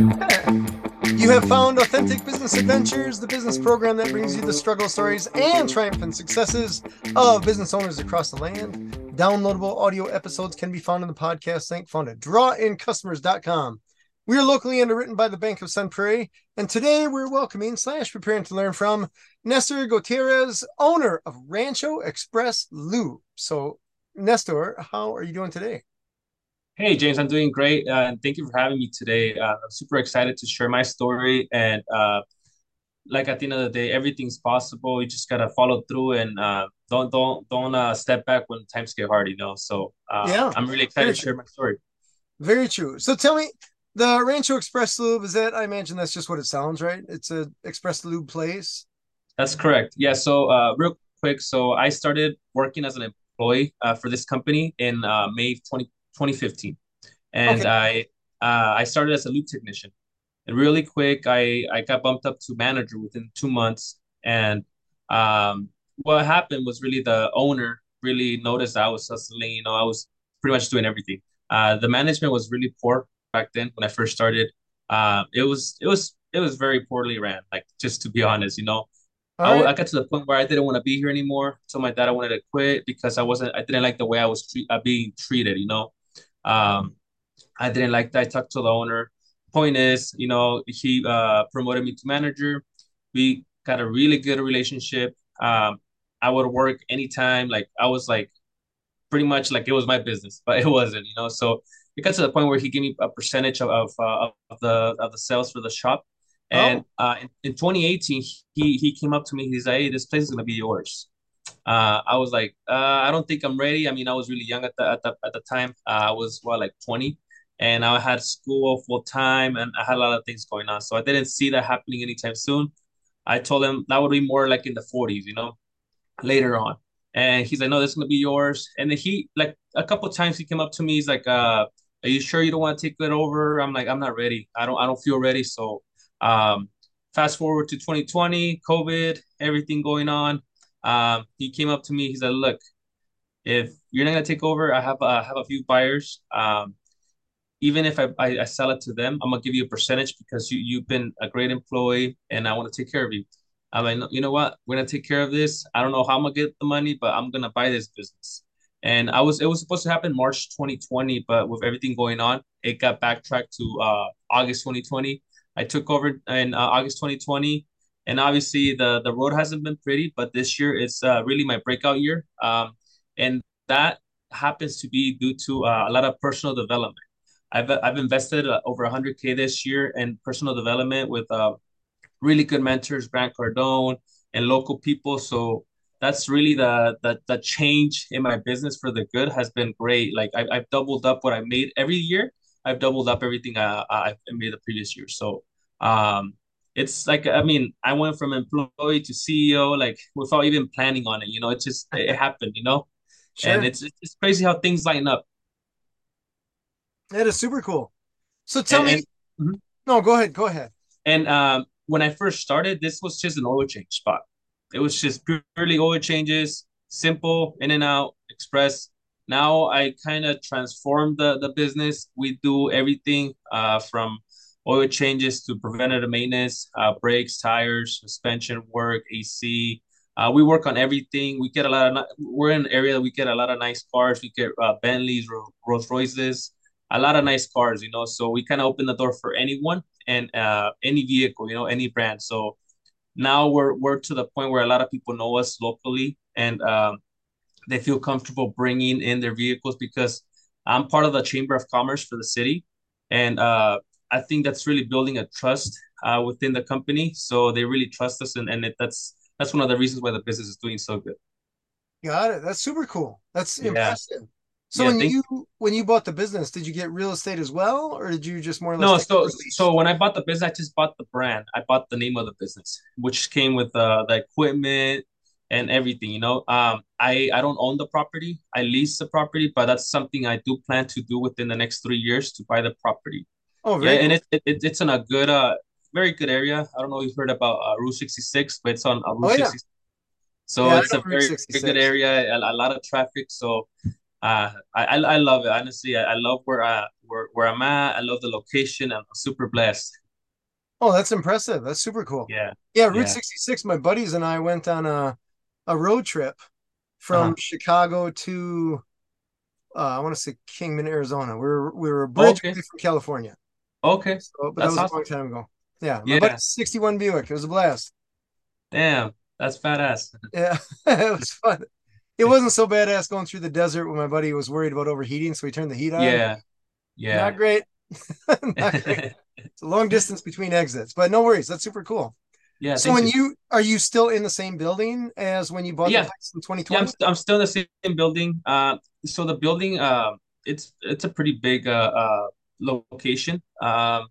You have found Authentic Business Adventures, the business program that brings you the struggle stories and triumphant successes of business owners across the land. Downloadable audio episodes can be found in the podcast link found at drawincustomers.com. We are locally underwritten by the Bank of Sun Prairie, and today we're welcoming slash preparing to learn from Nestor Gutierrez, owner of Rancho Express Lube. So, Nestor, how are you doing today? Hey, James, I'm doing great. Uh, and thank you for having me today. Uh, I'm super excited to share my story. And uh, like at the end of the day, everything's possible. You just gotta follow through and uh, don't don't don't uh, step back when times get hard. You know. So uh, yeah, I'm really excited to share my story. Very true. So tell me, the Rancho Express Lube is that? I imagine that's just what it sounds, right? It's a Express Lube place. That's correct. Yeah. So real quick, so I started working as an employee for this company in May 20. 2015, and okay. I uh, I started as a lube technician, and really quick I I got bumped up to manager within two months, and um, what happened was really the owner really noticed I was hustling. You know, I was pretty much doing everything. Uh, the management was really poor back then when I first started. Uh, it was it was it was very poorly ran. Like just to be honest, you know. I, right. I, got to the point where I didn't want to be here anymore. Told my dad I wanted to quit because I wasn't. I didn't like the way I was treat, uh, being treated. You know, um, I didn't like that. I talked to the owner. Point is, you know, he uh, promoted me to manager. We got a really good relationship. Um, I would work anytime. Like I was like pretty much like it was my business, but it wasn't, you know. So it got to the point where he gave me a percentage of of, uh, of the of the sales for the shop. And oh. uh, in, in 2018, he he came up to me. He's like, "Hey, this place is gonna be yours." Uh, I was like, uh, I don't think I'm ready. I mean, I was really young at the at the at the time. Uh, I was what like 20, and I had school full time, and I had a lot of things going on. So I didn't see that happening anytime soon. I told him that would be more like in the 40s, you know, later on. And he's like, no, this is gonna be yours. And he like a couple times he came up to me. He's like, uh, are you sure you don't want to take it over? I'm like, I'm not ready. I don't I don't feel ready. So um, fast forward to 2020, COVID, everything going on. Um, he came up to me. He said, "Look, if you're not gonna take over, I have uh, have a few buyers. Um, even if I, I, I sell it to them, I'm gonna give you a percentage because you you've been a great employee and I want to take care of you. I'm like, you know what? We're gonna take care of this. I don't know how I'm gonna get the money, but I'm gonna buy this business. And I was it was supposed to happen March 2020, but with everything going on, it got backtracked to uh, August 2020. I took over in uh, August 2020 and obviously the the road hasn't been pretty, but this year is uh, really my breakout year, um, and that happens to be due to uh, a lot of personal development. I've I've invested uh, over 100k this year in personal development with uh, really good mentors, Grant Cardone, and local people. So that's really the the the change in my business for the good has been great. Like I, I've doubled up what I made every year. I've doubled up everything I, I made the previous year. So um, it's like I mean, I went from employee to CEO like without even planning on it. You know, it just it happened. You know, sure. and it's it's crazy how things line up. That is super cool. So tell and, me, and, mm-hmm. no, go ahead, go ahead. And um, when I first started, this was just an oil change spot. It was just purely oil changes, simple, in and out, express. Now I kind of transformed the the business. We do everything uh, from oil changes to preventative maintenance, uh, brakes, tires, suspension work, AC. Uh, we work on everything. We get a lot of. We're in an area that we get a lot of nice cars. We get uh, Bentleys, Rolls Royces, a lot of nice cars. You know, so we kind of open the door for anyone and uh, any vehicle. You know, any brand. So now we're we're to the point where a lot of people know us locally and um, they feel comfortable bringing in their vehicles because I'm part of the Chamber of Commerce for the city, and uh, I think that's really building a trust uh, within the company. So they really trust us, and and it, that's that's one of the reasons why the business is doing so good. Got it. That's super cool. That's yeah. impressive. So yeah, when you when you bought the business, did you get real estate as well, or did you just more or less? No, so so when I bought the business, I just bought the brand. I bought the name of the business, which came with uh, the equipment and everything. You know, um, I I don't own the property. I lease the property, but that's something I do plan to do within the next three years to buy the property. Oh, yeah, cool. and it, it, it's in a good, uh, very good area. I don't know if you've heard about uh, Route 66, but it's on uh, Route oh, 66. So yeah, it's a very, very, good area, a, a, lot of traffic. So uh, I, I love it. Honestly, I, I love where I where, where I'm at. I love the location. I'm super blessed. Oh, that's impressive. That's super cool. Yeah. Yeah, Route Yeah. 66, my buddies and I went on a, a road trip from Uh-huh. Chicago to uh, I want to say Kingman, Arizona. We were we were a bridge Okay. from California. Okay. So, but that was awesome. a long time ago. Yeah, my Yeah. 61 Buick. It was a blast. Damn. That's badass. Yeah, it was fun. It wasn't so badass going through the desert when my buddy was worried about overheating, so he turned the heat on. Yeah. Yeah. Not great. Not great. It's a long distance between exits, but no worries. That's super cool. yeah. so when you are you still in the same building as when you bought Yeah. the house in Yeah, 2020? I'm, st- I'm still in the same building. Uh, so the building, uh, it's it's a pretty big uh, uh location. Um,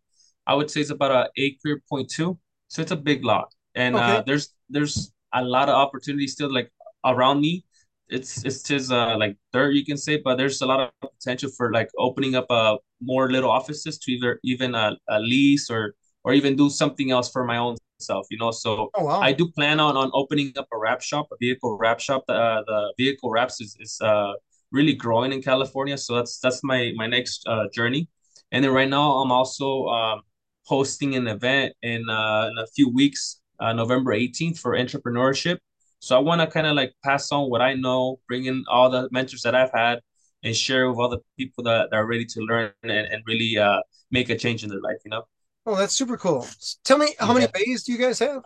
I would say it's about a acre point two. So it's a big lot, and uh, there's there's a lot of opportunities still like around me. It's it's just uh like dirt you can say, but there's a lot of potential for like opening up uh more little offices to either even a, a lease or or even do something else for my own self, you know. So Oh wow. I do plan on on opening up a wrap shop, a vehicle wrap shop. Uh, the vehicle wraps is, is uh really growing in California, so that's that's my my next uh, journey. And then right now I'm also um, hosting an event in uh, in a few weeks, uh, November 18th for entrepreneurship. So I want to kind of like pass on what I know, bring in all the mentors that I've had, and share with other people that, that are ready to learn and, and really uh, make a change in their life. You know. Oh, that's super cool. Tell me how many bays do you guys have?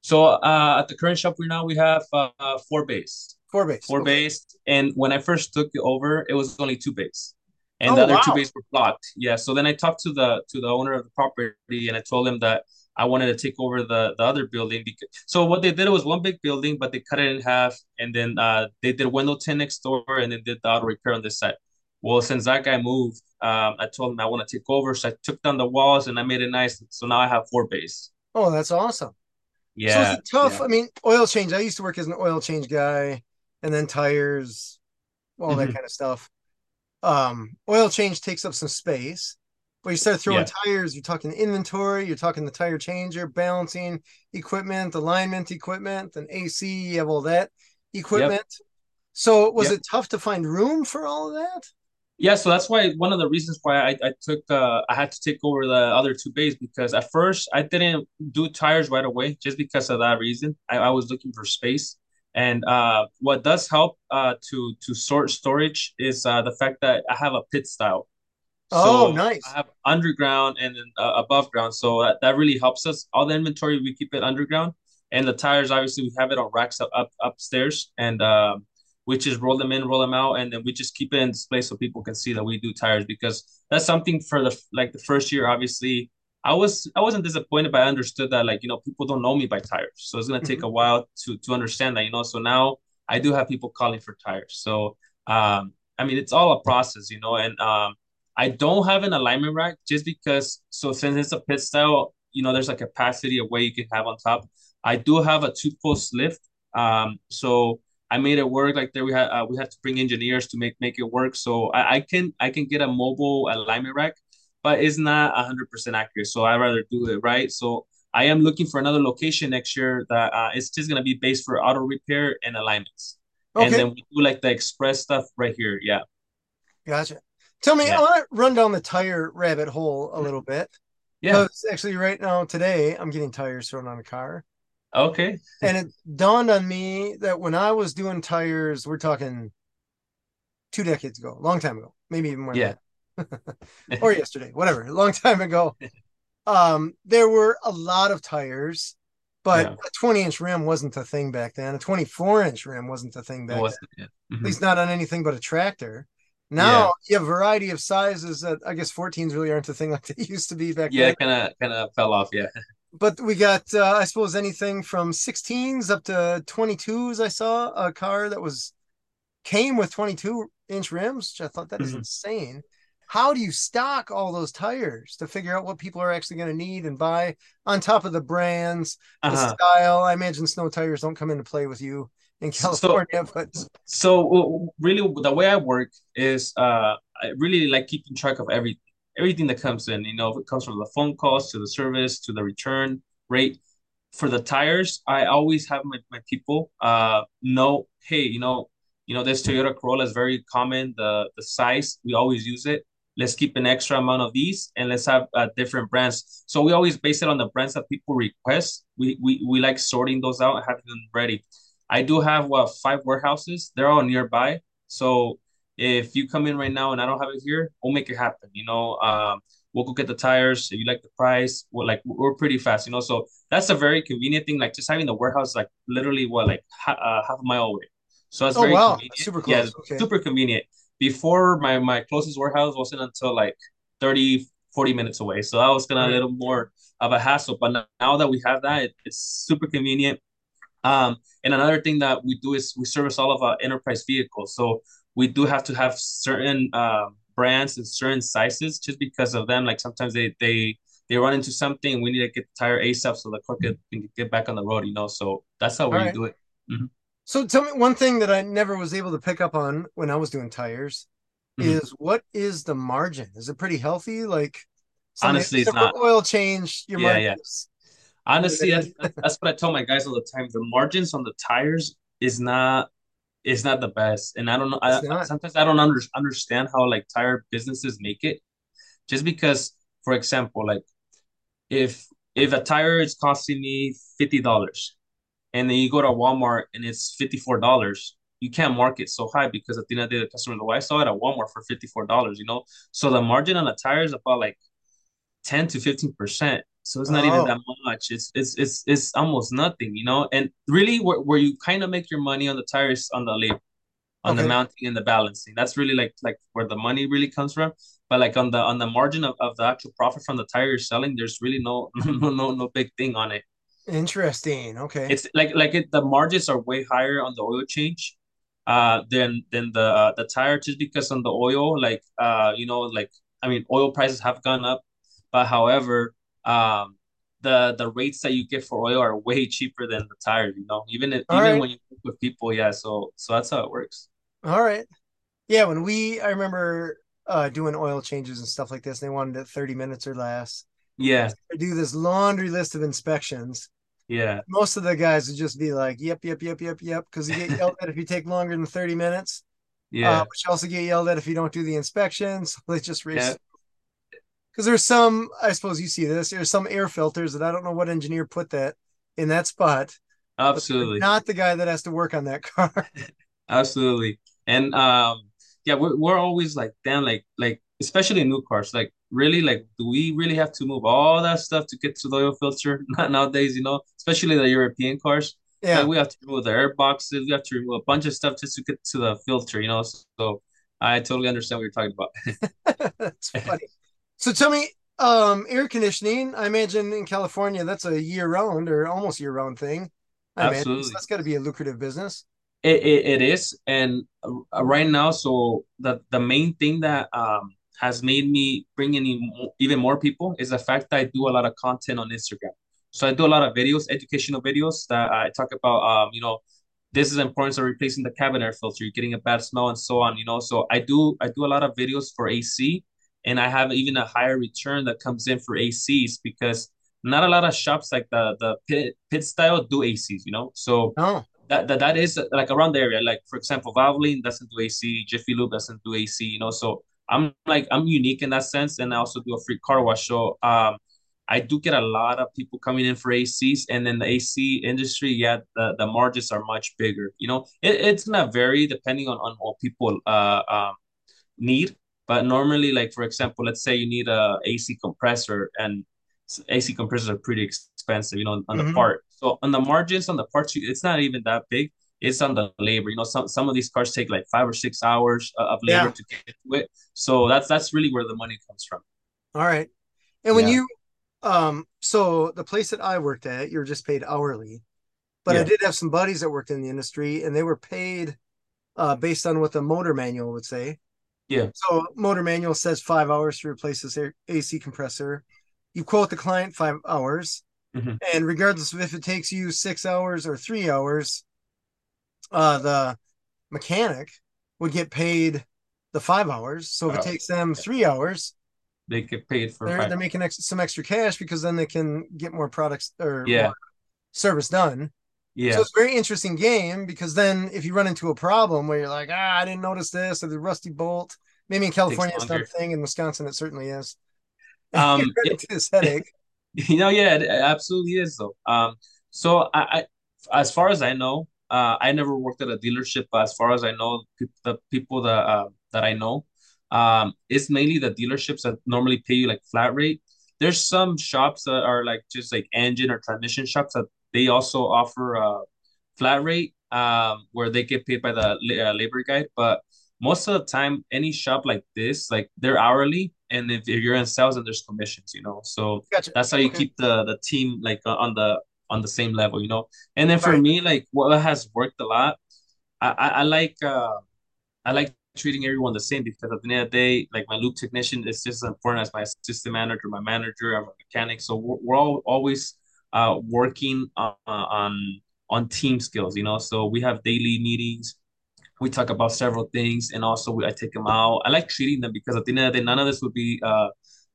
So uh, at the current shop we now we have uh, uh, four bays. Four bays. four Okay. bays. And when I first took it over, it was only two bays. And Oh, the other two wow. bays were blocked. Yeah. So then I talked to the to the owner of the property and I told him that I wanted to take over the the other building because so what they did was one big building, but they cut it in half and then uh they did window tint next door and then did the auto repair on this side. Well, since that guy moved, um, I told him I want to take over. So I took down the walls and I made it nice. So now I have four bays. Oh, that's awesome. Yeah. is it tough? yeah. I mean, oil change. I used to work as an oil change guy, and then tires, all that Mhm. kind of stuff. Um, oil change takes up some space. But you start throwing Yeah. tires, you're talking inventory, you're talking the tire changer, balancing equipment, alignment equipment, and AC, you have all that equipment. So was Yep. it tough to find room for all of that? Yeah, so that's why one of the reasons why I, I took uh I had to take over the other two bays because at first I didn't do tires right away just because of that reason. I, I was looking for space. And uh what does help uh to to sort storage is uh the fact that I have a pit style. Oh, So nice. I have underground and then uh, above ground. So that, that really helps us. All the inventory we keep it underground and the tires obviously we have it on racks up, up upstairs and um we just roll them in, roll them out, and then we just keep it in display so people can see that we do tires because that's something for the like the first year. Obviously, I was I wasn't disappointed, but I understood that like you know people don't know me by tires, so it's gonna take a while to to understand that you know. So now I do have people calling for tires. So um, I mean it's all a process, you know, and um, I don't have an alignment rack just because. So since it's a pit style, you know, there's a capacity of what you can have on top. I do have a two post lift, um, so I made it work. Like there, we had uh, we had to bring engineers to make make it work. So I, I can I can get a mobile alignment rack, but it's not hundred percent accurate. So I'd rather do it right. So I am looking for another location next year that uh, it's just gonna be based for auto repair and alignments, Okay. and then we do like the express stuff right here. Yeah, gotcha. Tell me, I Yeah. want to run down the tire rabbit hole a little bit. yeah, actually, right now, today, I'm getting tires thrown on a car. okay, And it dawned on me that when I was doing tires, we're talking two decades ago, a long time ago, maybe even more Yeah. or yesterday, whatever, a long time ago. Um, there were a lot of tires, but Yeah. a 20 inch rim wasn't a thing back then. A 24 inch rim wasn't a thing back then. Yeah. at least not on anything but a tractor. Now you have a variety of sizes that I guess 14s really aren't a thing like they used to be back Yeah, then. Yeah, kind of kind of fell off. Yeah, But we got, uh, I suppose, anything from 16s up to 22s. I saw a car that was came with 22 inch rims, which I thought that is Mhm. insane. How do you stock all those tires to figure out what people are actually going to need and buy on top of the brands, the uh-huh. style? I imagine snow tires don't come into play with you in So- California, but So really, the way I work is uh, I really like keeping track of everything, everything that comes in. You know, if it comes from the phone calls to the service to the return rate. For the tires, I always have my, my people uh know, hey, you know, you know, this Toyota Corolla is very common. The the size we always use it. Let's keep an extra amount of these and let's have uh, different brands. So we always base it on the brands that people request. We we we like sorting those out and having them ready. I do have what five warehouses. They're all nearby. So if you come in right now and I don't have it here, we'll make it happen. You know, um, we'll go get the tires. If you like the price, we're like we're pretty fast. You know, so that's a very convenient thing. Like just having the warehouse, like literally what like ha- uh, half a mile away. So that's oh, very wow. convenient. Super close. Yeah, okay. super convenient before my my closest warehouse wasn't until like 30 40 minutes away. So that was gonna right. a little more of a hassle. But now that we have that it, it's super convenient. Um and another thing that we do is we service all of our enterprise vehicles. So we do have to have certain uh, brands and certain sizes just because of them. Like sometimes they they they run into something we need to get the tire asap so the car can, can get back on the road you know? So that's how we right. do it. Mm-hmm. So tell me one thing that I never was able to pick up on when I was doing tires mm-hmm. is what is the margin? Is it pretty healthy? Like honestly, it's not oil change. Your yeah, yeah. Honestly, that's, that's what I tell my guys all the time. The margins on the tires is not is not the best, and I don't know. I, sometimes I don't under, understand how like tire businesses make it, just because, for example, like if if a tire is costing me fifty dollars and then you go to Walmart and it's $54, you can't market so high because at the end of the day, the customer, oh, I saw it at Walmart for $54, you know? So the margin on the tire is about like 10 to 15%. So it's not oh. even that much. It's, it's, it's, it's almost nothing, you know? And really where, where you kind of make your money on the tires on the labor, on okay. the mounting and the balancing. That's really like, like where the money really comes from. But like on the, on the margin of, of the actual profit from the tire you're selling, there's really no, no, no, no big thing on it. Interesting. Okay. It's like like it, the margins are way higher on the oil change, uh, than than the uh, the tire just because on the oil, like uh, you know, like I mean, oil prices have gone up, but however, um, the the rates that you get for oil are way cheaper than the tires. You know, even if, even right. when you work with people, yeah. So so that's how it works. All right. Yeah, when we I remember uh doing oil changes and stuff like this, they wanted it 30 minutes or less. Yeah. I do this laundry list of inspections. Yeah. Most of the guys would just be like, yep, yep, yep, yep, yep, because you get yelled at if you take longer than 30 minutes. Yeah. Uh, but you also get yelled at if you don't do the inspections. They just race. Yeah. Because there's some, I suppose you see this, there's some air filters that I don't know what engineer put that in that spot. Absolutely. Not the guy that has to work on that car. Absolutely. And um, yeah, we're, we're always like, damn, like, like, especially new cars, like really like do we really have to move all that stuff to get to the oil filter not nowadays you know especially the european cars? Yeah. Like we have to remove the air boxes we have to remove a bunch of stuff just to get to the filter you know so i totally understand what you're talking about. That's funny. So tell me um air conditioning i imagine in california that's a year round or almost year round thing. I Absolutely. So that's got to be a lucrative business. It, it, it is and uh, right now so the the main thing that um has made me bring in even more people is the fact that I do a lot of content on Instagram. So I do a lot of videos, educational videos that I talk about, um, you know, this is the importance of replacing the cabin air filter, you're getting a bad smell and so on, you know. So I do I do a lot of videos for AC and I have even a higher return that comes in for ACs because not a lot of shops like the the pit, pit style do ACs, you know. So oh. that, that that is like around the area. Like for example, Valvoline doesn't do AC, Jiffy Lube doesn't do AC, you know. So I'm like I'm unique in that sense, and I also do a free car wash. So um, I do get a lot of people coming in for ACs, and then the AC industry, yeah, the, the margins are much bigger. You know, it, it's gonna vary depending on on what people uh um, need. But normally, like for example, let's say you need a AC compressor, and AC compressors are pretty expensive, you know, on mm-hmm. the part. So on the margins on the parts, it's not even that big it's on the labor. You know, some some of these cars take like five or six hours of labor yeah. to get to it. So that's that's really where the money comes from. All right. And when yeah. you um so the place that I worked at, you were just paid hourly. But yeah. I did have some buddies that worked in the industry and they were paid uh based on what the motor manual would say. Yeah. So motor manual says five hours to replace this AC compressor. You quote the client five hours. Mm-hmm. And regardless of if it takes you six hours or three hours, uh, the mechanic would get paid the five hours. So if it oh, takes them three hours, they get paid for. They're, they're making ex- some extra cash because then they can get more products or yeah. service done. Yeah. So it's a very interesting game because then if you run into a problem where you're like, ah, I didn't notice this or the rusty bolt, Maybe in California it's not a thing. In Wisconsin, it certainly is. Um, it, this headache. You know, yeah, it absolutely is though. Um, so I, I as far as I know, uh, I never worked at a dealership, but as far as I know, the people that uh, that I know, um, it's mainly the dealerships that normally pay you like flat rate. There's some shops that are like just like engine or transmission shops that they also offer a flat rate um, where they get paid by the uh, labor guide. But most of the time, any shop like this, like they're hourly, and if, if you're in sales, and there's commissions, you know. So gotcha. that's how you okay. keep the the team like uh, on the on the same level, you know. And then for right. me, like what has worked a lot, I I, I like uh, I like treating everyone the same because at the end of the day, like my lube technician is just as important as my assistant manager, my manager, I'm a mechanic. So we're, we're all always uh, working on, on on team skills, you know. So we have daily meetings. We talk about several things, and also we, I take them out. I like treating them because at the end of the day, none of this would be uh,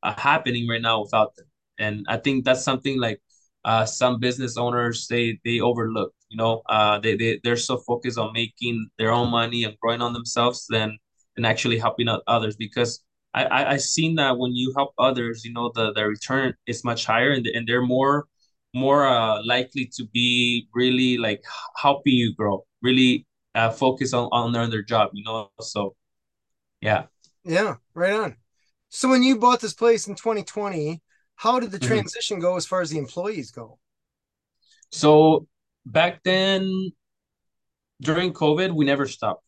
uh, happening right now without them. And I think that's something like uh, some business owners they they overlook. You know, uh, they they they're so focused on making their own money and growing on themselves than than actually helping out others. Because I I I've seen that when you help others, you know, the the return is much higher and and they're more more uh, likely to be really like helping you grow, really uh, focus on on their, their job. You know, so yeah, yeah, right on. So when you bought this place in 2020, how did the mm-hmm. transition mm-hmm. go as far as the employees go? So back then, during COVID, we never stopped.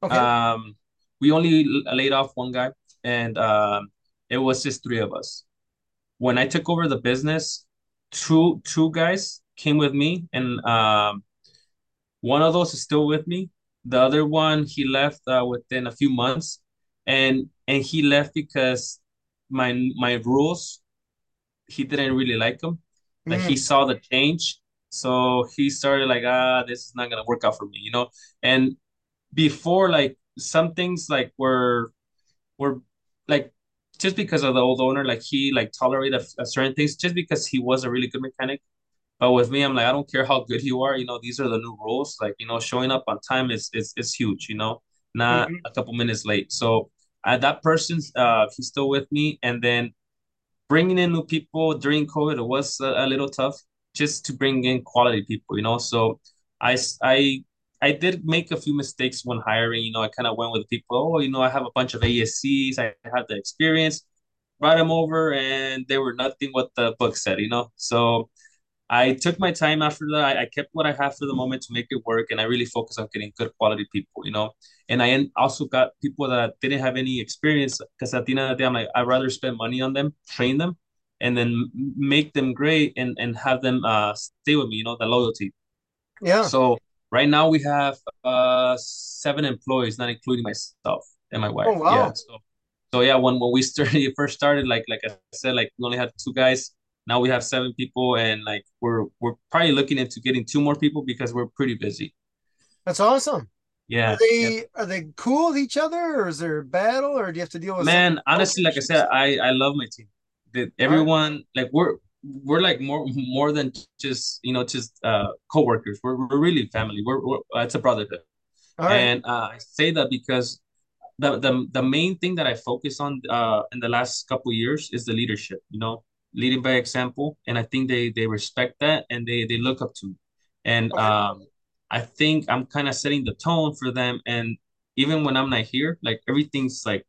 Okay. Um, we only laid off one guy, and um, it was just three of us. When I took over the business, two two guys came with me, and um, one of those is still with me. The other one he left uh, within a few months, and and he left because my my rules he didn't really like him. Like mm. he saw the change, so he started like, ah, this is not gonna work out for me, you know. And before, like some things like were were like just because of the old owner, like he like tolerated a, a certain things just because he was a really good mechanic. But with me, I'm like, I don't care how good you are, you know, these are the new rules. Like, you know, showing up on time is is, is huge, you know, not mm-hmm. a couple minutes late. So uh, that person's uh he's still with me. And then bringing in new people during COVID was a, a, little tough just to bring in quality people, you know. So I I I did make a few mistakes when hiring. You know, I kind of went with people. Oh, you know, I have a bunch of ASEs. I had the experience. Brought them over, and they were nothing what the book said. You know, so I took my time after that. I, I, kept what I have for the moment to make it work, and I really focused on getting good quality people, you know. And I also got people that didn't have any experience because at the end of the day, I'm like, I'd rather spend money on them, train them, and then make them great and and have them uh stay with me, you know, the loyalty. Yeah. So right now we have uh seven employees, not including myself and my wife. Oh wow. Yeah. So, so yeah, when when we started, first started, like like I said, like we only had two guys now we have seven people, and like we're we're probably looking into getting two more people because we're pretty busy. That's awesome. Yeah. Are they yeah. are they cool with each other, or is there a battle, or do you have to deal with? Man, honestly, like I said, I I love my team. That everyone right. like we're we're like more more than just you know just uh co-workers we're, we're really family we're, we're it's a brotherhood right. and uh, i say that because the, the the main thing that i focus on uh in the last couple years is the leadership you know leading by example, and I think they they respect that and they they look up to me. And okay. um, I think I'm kind of setting the tone for them. And even when I'm not here, like everything's like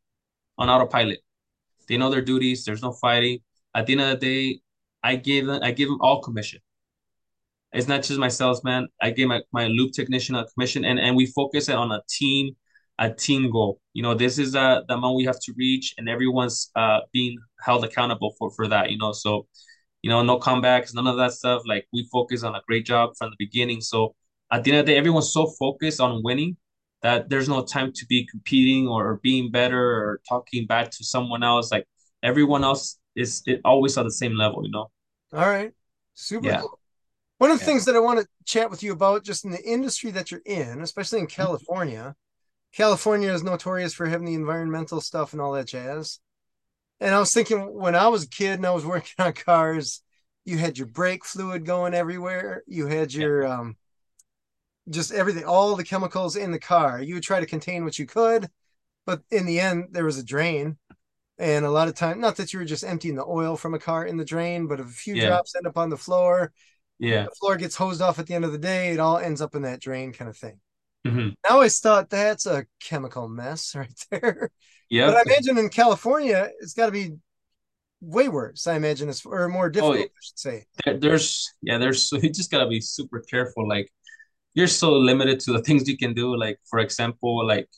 on autopilot. They know their duties. There's no fighting. At the end of the day, I gave them I give them all commission. It's not just my salesman. I gave my, my lube technician a commission, and and we focus it on a team a team goal. You know, this is uh, the amount we have to reach, and everyone's uh, being held accountable for for that. You know, so you know, no comebacks, none of that stuff. Like we focus on a great job from the beginning. So at the end of the day, everyone's so focused on winning that there's no time to be competing or being better or talking bad to someone else. Like everyone else is it always on the same level. You know. All right. Super yeah. cool. One of the yeah. things that I want to chat with you about, just in the industry that you're in, especially in mm-hmm. California, California is notorious for having the environmental stuff and all that jazz. And I was thinking when I was a kid and I was working on cars, you had your brake fluid going everywhere. You had your yeah. um just everything, all the chemicals in the car. You would try to contain what you could. but in the end, there was a drain. And a lot of time, not that you were just emptying the oil from a car in the drain, but if a few Yeah. drops end up on the floor, Yeah. the floor gets hosed off at the end of the day, it all ends up in that drain kind of thing. Hmm I always thought that's a chemical mess right there. Yeah. But I imagine in California, it's got to be way worse. I imagine it's or more difficult, yeah. I should say. there- there's yeah there's you just gotta be super careful like you're so limited to the things you can do like for example like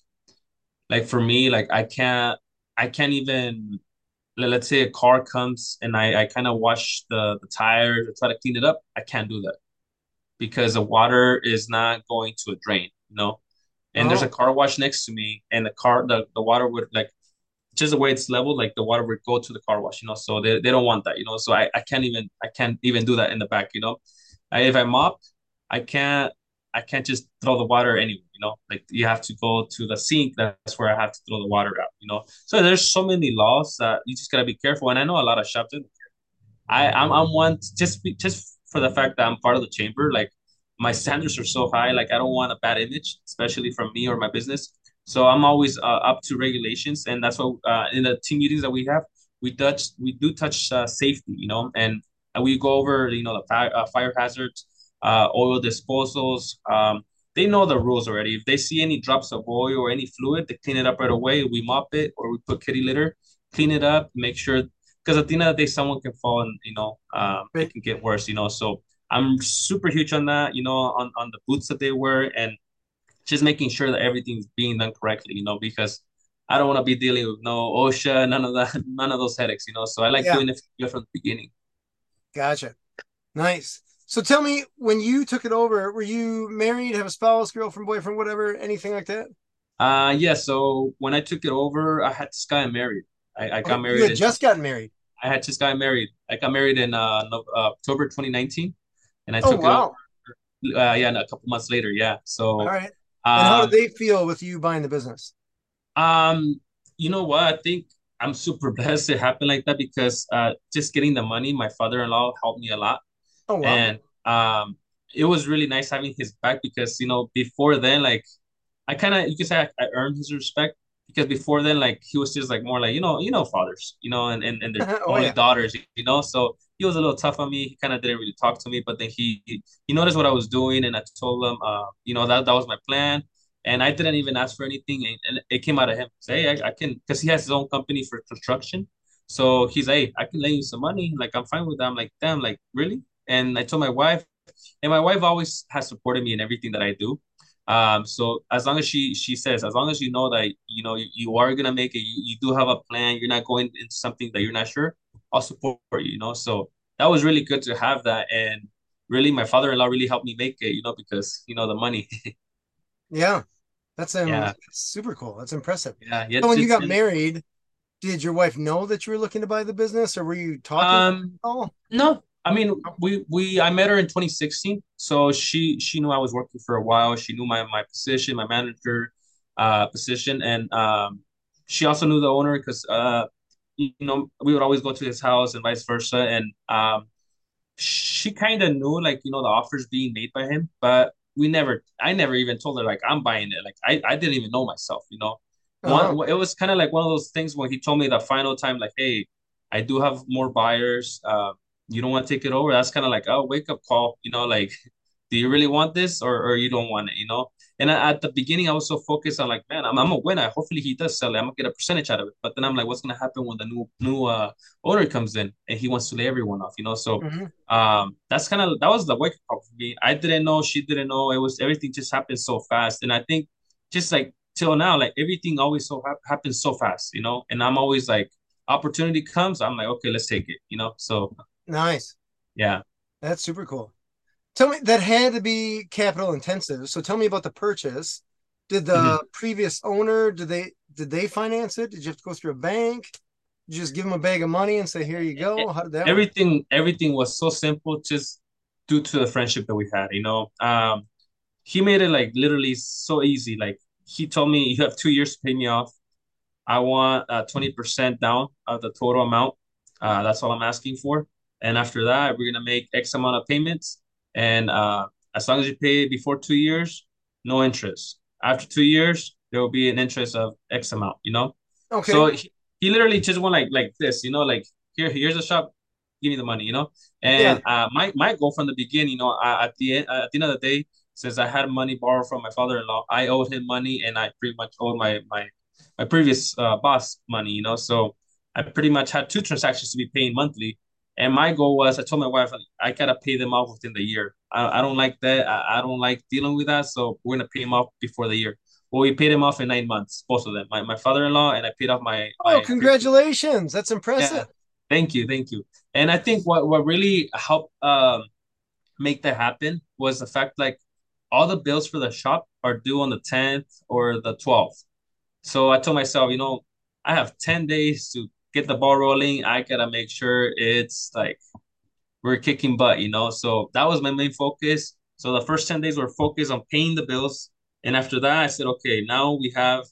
like for me like i can't i can't even let- let's say a car comes and i i kind of wash the the tires or try to clean it up i can't do that because the water is not going to a drain you know and there's oh. a Oh. car wash next to me and the car the, the water would like just the way it's leveled like the water would go to the car wash you know so they, they don't want that you know so I, I can't even i can't even do that in the back you know I, if i mop i can't i can't just throw the water anywhere you know like you have to go to the sink that's where i have to throw the water out you know so there's so many laws that you just got to be careful and i know a lot of shops I I'm I'm one just be, just for the fact that I'm part of the chamber. Like my standards are so high. Like I don't want a bad image, especially from me or my business. So I'm always uh, up to regulations, and that's what uh, in the team meetings that we have, we touch we do touch uh, safety, you know, and we go over you know the fire, uh, fire hazards, uh, oil disposals. Um, they know the rules already. If they see any drops of oil or any fluid, they clean it up right away. We mop it or we put kitty litter, clean it up, make sure because at the end of the day, someone can fall and you know um, it can get worse. You know, so I'm super huge on that. You know, on on the boots that they wear and just making sure that everything's being done correctly. You know, because I don't want to be dealing with no OSHA, none of that, none of those headaches. You know, so I like Yeah. doing it from the beginning. Gotcha. Nice. So tell me, when you took it over, were you married, have a spouse, girlfriend, boyfriend, whatever, anything like that? Uh yeah. So when I took it over, I had just gotten married. I, I got Okay, married. You had in- just gotten married. I had just gotten married. I got married in uh, uh October 2019, and I Oh took wow! it. Uh, yeah, a couple months later. Yeah. So. All right. And how do they feel with you buying the business? Um, you know what? I think I'm super blessed it happened like that because uh just getting the money, my father-in-law helped me a lot. Oh wow! And um it was really nice having his back because you know before then like I kind of you could say I, I earned his respect because before then like he was just like more like you know you know fathers you know and and, and their Oh, only yeah. daughters you know? So he was a little tough on me. He kind of didn't really talk to me but then he he noticed what I was doing and I told him uh you know that that was my plan and I didn't even ask for anything and, and it came out of him. Say hey, I, I can because he has his own company for construction. So he's hey I can lend you some money. Like I'm fine with that. I'm like damn like really? And I told my wife and my wife always has supported me in everything that I do um, so as long as she she says, as long as you know that you know you, you are gonna make it, you, you do have a plan, you're not going into something that you're not sure, I'll support you, you know. So that was really good to have that. And really my father-in-law really helped me make it, you know, because you know the money. Yeah, that's um, Yeah. super cool. That's impressive. yeah, yeah. So when you got married, did your wife know that you were looking to buy the business, or were you talking? Um oh, No, I mean we we I met her in 2016, so she she knew I was working for a while. She knew my my position, my manager uh position, and um she also knew the owner because uh you know we would always go to his house and vice versa, and um she kind of knew like you know the offers being made by him, but we never I never even told her like I'm buying it. Like I I didn't even know myself, you know. uh-huh. One, it was kind of like one of those things when he told me the final time, like, "Hey, I do have more buyers. Uh, you don't want to take it over." That's kind of like, "Oh, wake up call." You know, like, do you really want this or or you don't want it? You know. And I, at the beginning, I was so focused on like, man, I'm, I'm a winner. Hopefully, he does sell it. I'm gonna get a percentage out of it. But then I'm like, what's gonna happen when the new new uh owner comes in and he wants to lay everyone off? You know. So Mhm. um, that's kind of that was the wake up call for me. I didn't know, she didn't know. It was everything just happened so fast, and I think just like till now, like everything always so ha- happens so fast, you know. And I'm always like, opportunity comes, I'm like, okay, let's take it, you know. So Nice. yeah, That's super cool. Tell me that had to be capital intensive. So tell me about the purchase. Did the Mhm. previous owner did they did they finance it? Did you have to go through a bank? Did you just give them a bag of money and say, "Here you go"? How did that? work? everything everything was so simple, just due to the friendship that we had, you know. Um, he made it like literally so easy. Like he told me, you have two years to pay me off. I want uh, 20% down of the total amount. Uh, that's all I'm asking for. And after that, we're gonna make X amount of payments. And uh, as long as you pay before two years, no interest. After two years, there will be an interest of X amount, you know? Okay. So he, he literally just went like like this, you know, like here, here's a shop, give me the money, you know? And yeah. uh, my my goal from the beginning, you know, uh, at the end at the end of the day, since I had money borrowed from my father-in-law, I owed him money and I pretty much owed my my my previous uh, boss money, you know. So I pretty much had two transactions to be paying monthly. And my goal was I told my wife I gotta pay them off within the year. I, I don't like that. I, I don't like dealing with that. So we're gonna pay them off before the year. Well, we paid him off in nine months, both of them. My, my father in law and I paid off my. Oh, my congratulations! That's impressive. Yeah. Thank you, thank you. And I think what what really helped um, make that happen was the fact like all the bills for the shop are due on the tenth or the twelfth. So I told myself, you know, I have ten days to get the ball rolling. I gotta make sure it's like we're kicking butt, you know. So that was my main focus. So the first ten days were focused on paying the bills and after that, I said, okay, now we have,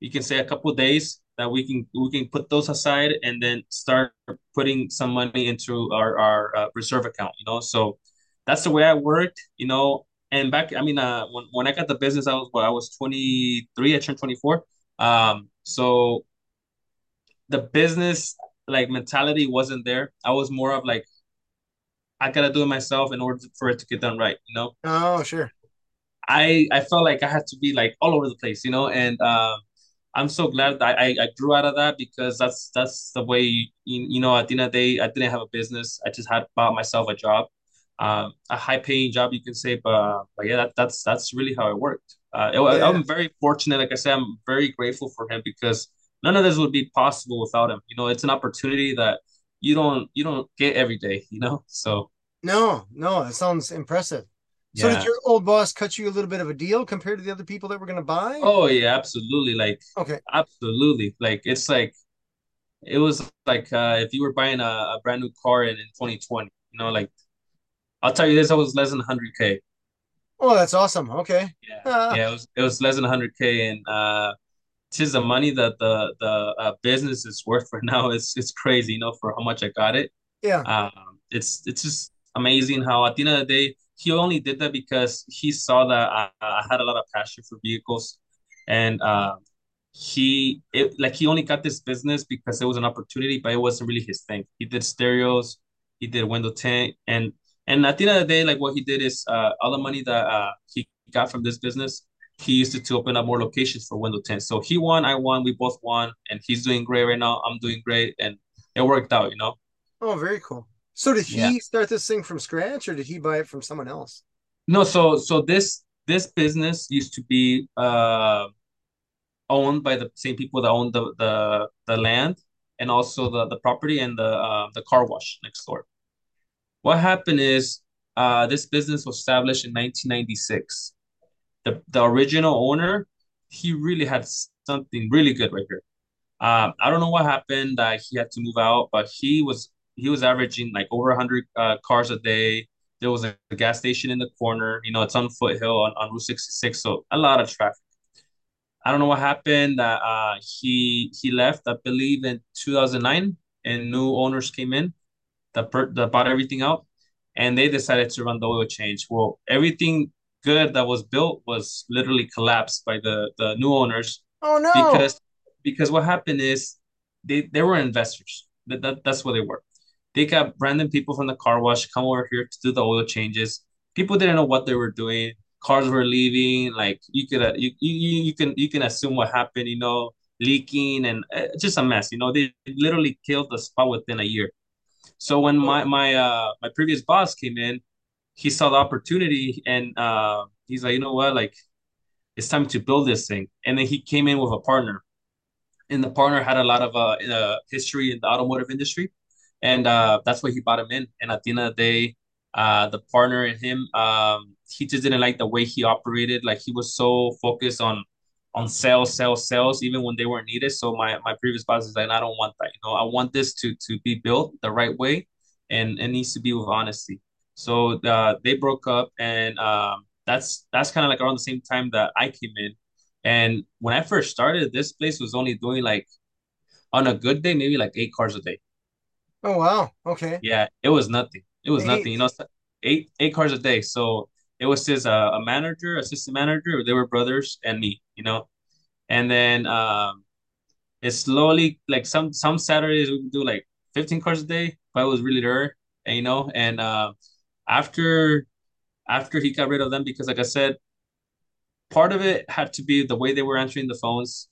you can say a couple days that we can we can put those aside and then start putting some money into our our uh, reserve account. You know, so that's the way I worked. You know, and back, I mean, uh, when when I got the business, I was well, I was twenty three. I turned twenty four. Um, so the business like mentality wasn't there. I was more of like, I gotta do it myself in order for it to get done right. You know. Oh, sure. I I felt like I had to be like all over the place, you know, and uh, I'm so glad that I, I grew out of that because that's that's the way you, you know at the end of the day I didn't have a business I just had bought myself a job, uh, a high paying job you can say, but but yeah that, that's that's really how it worked. Uh, yeah. I'm very fortunate, like I said, I'm very grateful for him because none of this would be possible without him. You know, it's an opportunity that you don't you don't get every day, you know. So no, no, it sounds impressive. So yeah. did your old boss cut you a little bit of a deal compared to the other people that were going to buy? Oh yeah, absolutely. Like okay, absolutely. Like it's like it was like uh, if you were buying a, a brand new car in, in 2020. You know, like I'll tell you this, I was less than 100k. Oh, that's awesome. Okay. Yeah, uh, yeah, it was it was less than 100k, and uh, just the money that the the uh, business is worth right now. It's it's crazy, you know, for how much I got it. Yeah. Um, it's it's just amazing how at the end of the day he only did that because he saw that I, I had a lot of passion for vehicles, and uh, he it like he only got this business because it was an opportunity, but it wasn't really his thing. He did stereos, he did window tint, and and at the end of the day, like what he did is uh, all the money that uh, he got from this business, he used it to open up more locations for window tint. So he won, I won, we both won, and he's doing great right now. I'm doing great, and it worked out, you know. Oh, very cool. So did he yeah. start this thing from scratch or did he buy it from someone else? No, so so this this business used to be uh owned by the same people that own the the, the land and also the, the property and the uh, the car wash next door. What happened is uh, this business was established in 1996. The the original owner, he really had something really good right here. Um, I don't know what happened that he had to move out, but he was he was averaging like over 100 uh, cars a day. There was a, a, gas station in the corner. You know, it's on Foothill on, on Route 66, so a lot of traffic. I don't know what happened. That uh, he he left, I believe, in 2009, and new owners came in that, per, that bought everything out, and they decided to run the oil change. Well, everything good that was built was literally collapsed by the the new owners. Oh no! Because because what happened is they they were investors. That, that that's what they were. They got random people from the car wash come over here to do the oil changes. People didn't know what they were doing. Cars were leaving. Like you could, uh, you, you you can you can assume what happened. You know, leaking and uh, just a mess. You know, they literally killed the spot within a year. So when my my uh my previous boss came in, he saw the opportunity and uh he's like, you know what, like it's time to build this thing. And then he came in with a partner, and the partner had a lot of uh, uh history in the automotive industry and uh, that's why he bought him in. And at the end of the day, uh, the partner and him, um, he just didn't like the way he operated. Like he was so focused on on sales, sales, sales, even when they weren't needed. So my my previous boss is like, I don't want that. You know, I want this to to be built the right way, and it needs to be with honesty. So they broke up, and um, that's that's kind of like around the same time that I came in. And when I first started, this place was only doing like on a good day, maybe like eight cars a day. Oh wow. Okay. Yeah, it was nothing. It was eight. nothing. You know, eight eight cars a day. So it was just a, a manager, assistant manager. They were brothers and me. You know. and then um, it's slowly like some some Saturdays we do like 15 cars a day, but it was really rare, and you know, and uh, after after he got rid of them because like I said, part of it had to be the way they were answering the phones,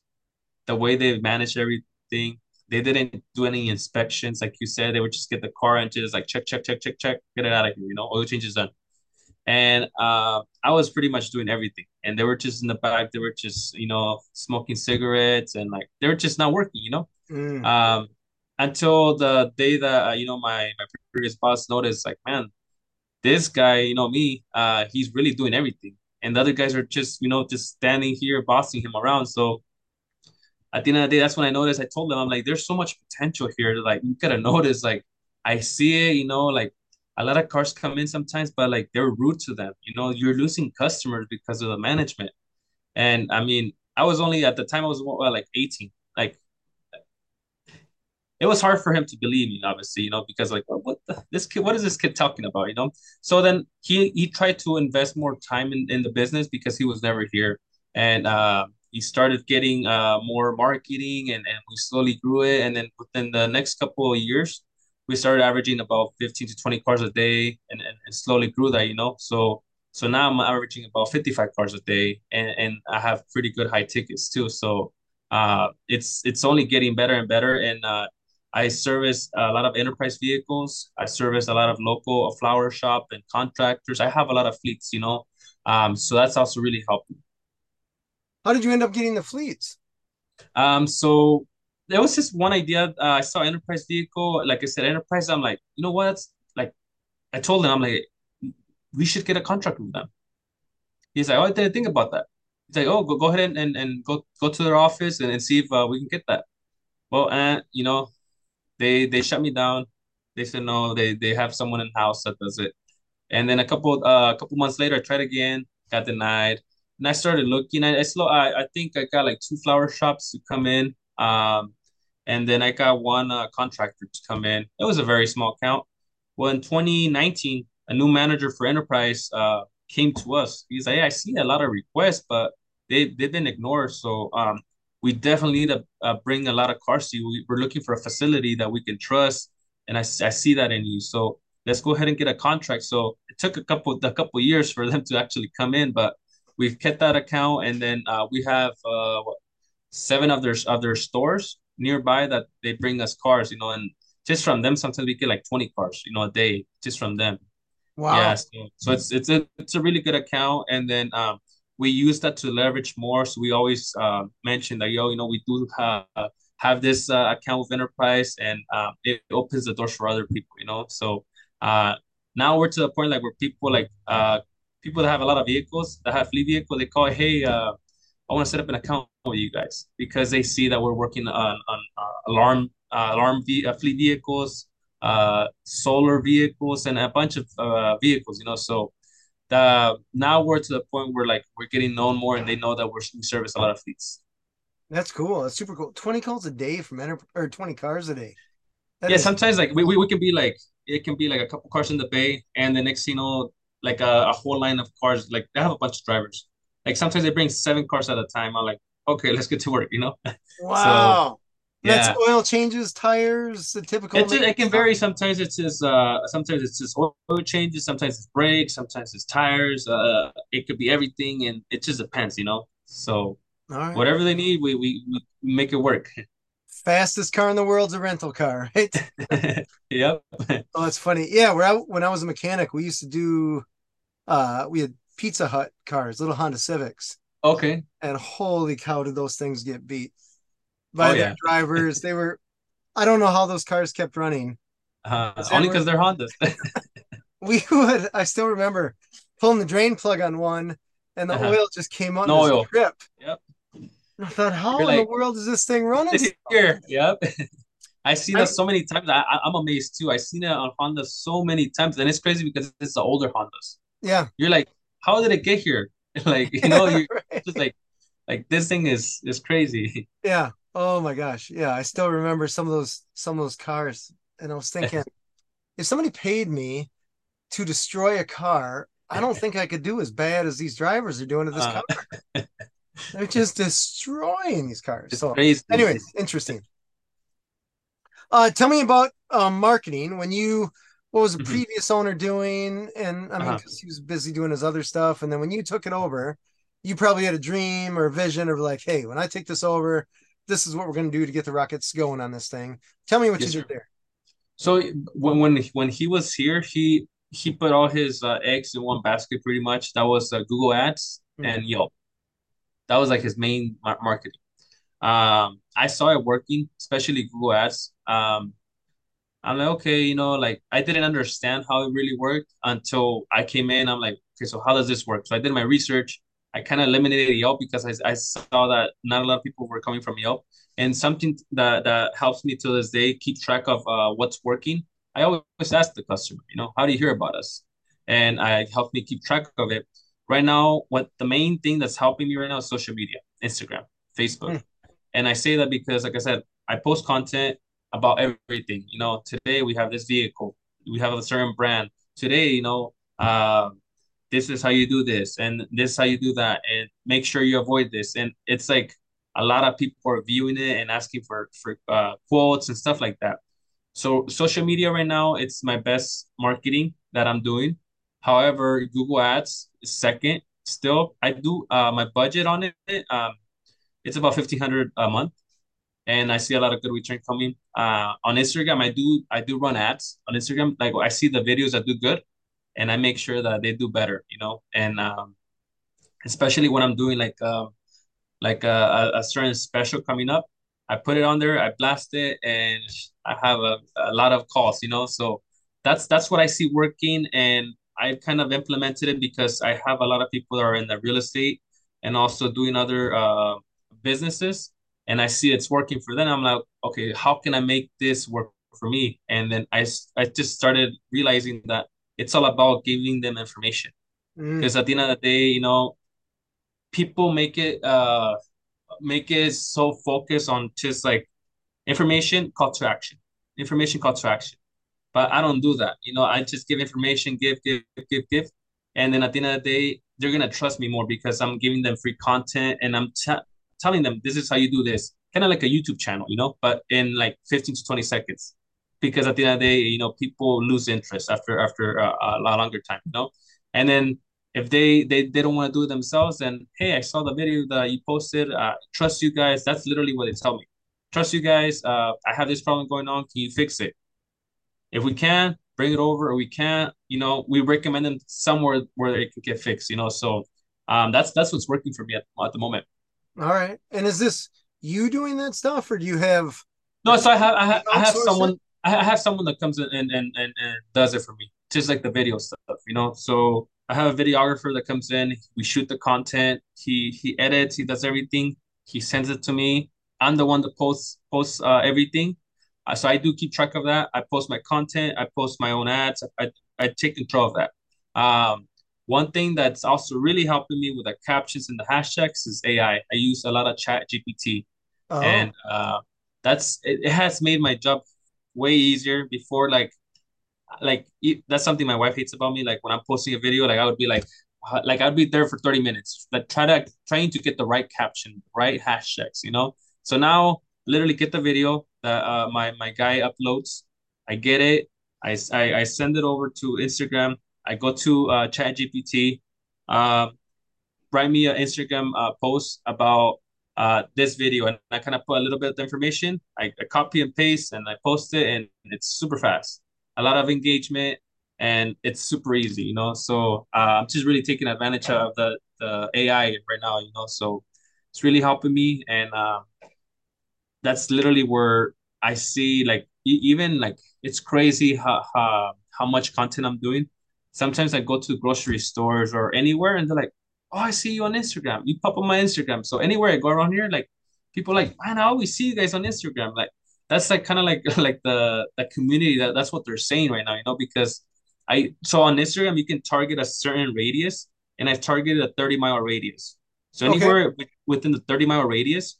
the way they managed everything. They didn't do any inspections, like you said. They would just get the car and just like check, check, check, check, check, get it out of here. You know, oil changes done. And uh, I was pretty much doing everything. And they were just in the back. They were just, you know, smoking cigarettes and like they were just not working. You know, mm. um, until the day that uh, you know my my previous boss noticed, like, man, this guy, you know, me, uh, he's really doing everything. And the other guys are just you know just standing here bossing him around. So at the end of the day that's when i noticed i told them i'm like there's so much potential here. Like you gotta notice like i see it you know like a lot of cars come in sometimes but like they're rude to them. You know you're losing customers because of the management. And i mean i was only at the time i was like 18 like it was hard for him to believe me, obviously, you know, because like, what the, this kid, what is this kid talking about, you know? So then he he tried to invest more time in, in the business because he was never here, and uh, he started getting uh, more marketing, and and we slowly grew it, and then within the next couple of years, we started averaging about fifteen to twenty cars a day, and and, and slowly grew that, you know. So so now I'm averaging about fifty five cars a day, and and I have pretty good high tickets too. So uh, it's it's only getting better and better, and uh, I service a lot of enterprise vehicles. I service a lot of local flower shop and contractors. I have a lot of fleets, you know. Um, so that's also really helped. How did you end up getting the fleets? Um, so there was just one idea. Uh, I saw enterprise vehicle. Like I said, enterprise. I'm like, you know what? Like, I told him, I'm like, we should get a contract with them. He's like, oh, I didn't think about that. He's like, oh, go, go ahead and, and, and go go to their office and, and see if uh, we can get that. Well, and you know, they they shut me down. They said no, they they have someone in house that does it. And then a couple uh, a couple months later, I tried again, got denied. And I started looking. I, I slow. I, I think I got like two flower shops to come in. Um, and then I got one uh, contractor to come in. It was a very small count. Well, in 2019, a new manager for enterprise uh, came to us. He's like, I see a lot of requests, but they they've been ignored. So um, we definitely need to uh, bring a lot of cars to you. We, are looking for a facility that we can trust, and I, I see that in you. So let's go ahead and get a contract. So it took a couple a couple years for them to actually come in, but we've kept that account, and then uh, we have uh, what, seven of their of their stores nearby that they bring us cars. You know, and just from them, sometimes we get like twenty cars, you know, a day just from them. Wow. Yeah. So, so it's it's a it's a really good account, and then um, we use that to leverage more. So we always uh, mention that, yo, you know, we do have, have this uh, account with enterprise and uh, it opens the doors for other people, you know? So uh, now we're to the point like where people like, uh, people that have a lot of vehicles, that have fleet vehicle, they call, hey, uh, I want to set up an account with you guys because they see that we're working on, on uh, alarm, uh, alarm v- uh, fleet vehicles, uh, solar vehicles, and a bunch of uh, vehicles, you know, so the now we're to the point where like we're getting known more and they know that we're we service a lot of fleets. That's cool. That's super cool. 20 calls a day from enter or 20 cars a day. That yeah, is- sometimes like we, we, we can be like it can be like a couple cars in the bay and the next you know like a, a whole line of cars like they have a bunch of drivers. Like sometimes they bring seven cars at a time. I'm like, okay, let's get to work, you know? Wow. so, yeah. That's oil changes, tires, the typical. It can vary. Sometimes it's just uh, sometimes it's just oil changes. Sometimes it's brakes. Sometimes it's tires. Uh, it could be everything, and it just depends, you know. So right. whatever they need, we, we we make it work. Fastest car in the world's a rental car, right? yep. oh, that's funny. Yeah, where I, when I was a mechanic, we used to do. Uh, we had Pizza Hut cars, little Honda Civics. Okay. And holy cow, did those things get beat? By oh, their yeah. drivers. They were, I don't know how those cars kept running. Uh, only because they're Hondas. we would, I still remember pulling the drain plug on one and the uh-huh. oil just came on no oil. trip. Yep. I thought, how You're in like, the world is this thing running? Here, yep. I see that so many times. I, am amazed too. I've seen it on Honda so many times, and it's crazy because it's the older Hondas. Yeah. You're like, how did it get here? like, you know, you're right. just like, like this thing is is crazy. Yeah. Oh my gosh. Yeah, I still remember some of those some of those cars. And I was thinking, if somebody paid me to destroy a car, I don't think I could do as bad as these drivers are doing to this uh, car. They're just destroying these cars. So, crazy. anyways, interesting. Uh, tell me about um, marketing. When you, what was the Mhm. previous owner doing? And I mean, Uh-huh. he was busy doing his other stuff. And then when you took it over, you probably had a dream or a vision of like, hey, when I take this over, this is what we're going to do to get the rockets going on this thing. Tell me what Yes, you sir. did there. So when when when he was here, he he put all his uh, eggs in one basket pretty much. That was uh, Google Ads Hmm. and Yelp. That was like his main mar marketing. Um, I saw it working, especially Google Ads. Um, I'm like, okay, you know, like I didn't understand how it really worked until I came in. I'm like, okay, so how does this work? So I did my research. I kind of eliminated Yelp because I, I saw that not a lot of people were coming from Yelp. And something that, that helps me to this day keep track of uh, what's working. I always ask the customer, you know, how do you hear about us? And I help me keep track of it. Right now, what the main thing that's helping me right now is social media, Instagram, Facebook. Hmm. And I say that because, like I said, I post content about everything. You know, today we have this vehicle, we have a certain brand. Today, you know, uh, this is how you do this, and this is how you do that, and make sure you avoid this. And it's like a lot of people are viewing it and asking for for uh, quotes and stuff like that. So social media right now, it's my best marketing that I'm doing. However, Google Ads is second. Still, I do uh, my budget on it. Um, it's about fifteen hundred a month and I see a lot of good return coming. Uh, on Instagram, I do I do run ads on Instagram. Like I see the videos that do good, and I make sure that they do better. You know, and um, especially when I'm doing like um, like a, a, a certain special coming up, I put it on there, I blast it, and I have a, a lot of calls. You know, so that's that's what I see working, and I kind of implemented it because I have a lot of people that are in the real estate and also doing other uh, businesses and I see it's working for them. I'm like, okay, how can I make this work for me? And then I, I just started realizing that it's all about giving them information. Mm. Because at the end of the day, you know, people make it uh make it so focused on just like information, call to action. Information, call to action. But I don't do that. You know, I just give information, give, give, give, give. And then at the end of the day, they're gonna trust me more because I'm giving them free content and I'm t- telling them this is how you do this, kind of like a YouTube channel, you know, but in like 15 to 20 seconds. Because at the end of the day, you know, people lose interest after after uh, a longer time, you know. And then if they they, they don't want to do it themselves, then hey, I saw the video that you posted. Uh, trust you guys. That's literally what they tell me. Trust you guys. Uh, I have this problem going on. Can you fix it? If we can, bring it over. Or we can't, you know, we recommend them somewhere where it can get fixed. You know, so um, that's that's what's working for me at, at the moment. All right. And is this you doing that stuff, or do you have? No, so I have I have, I have someone? I have someone that comes in and, and and and does it for me, just like the video stuff, you know. So I have a videographer that comes in, we shoot the content, he he edits, he does everything, he sends it to me. I'm the one that posts posts uh, everything, uh, so I do keep track of that. I post my content, I post my own ads, I I take control of that. Um, one thing that's also really helping me with the captions and the hashtags is AI. I use a lot of Chat GPT Oh, and uh, that's it, it has made my job way easier. Before like like that's something my wife hates about me. Like when i'm posting a video like i would be like uh, like i'd be there for 30 minutes like try to trying to get the right caption right hashtags you know? So now literally get the video that uh, my my guy uploads. I get it. I, I, I send it over to instagram. I go to uh, chat gpt um, write me an Instagram uh, post about uh, this video, and I kind of put a little bit of information. I, I, copy and paste, and I post it, and it's super fast. A lot of engagement, and it's super easy, you know. So uh, I'm just really taking advantage of the the AI right now, you know. So it's really helping me, and uh, that's literally where I see like even like it's crazy how, how how much content I'm doing. Sometimes I go to grocery stores or anywhere, and they're like, "Oh, I see you on Instagram. You pop on my Instagram." So anywhere I go around here, like people like, "Man, I always see you guys on Instagram." Like that's like kind of like like the the community that that's what they're saying right now, you know, because I so on Instagram you can target a certain radius, and I've targeted a 30 mile radius. So okay. anywhere within the 30 mile radius,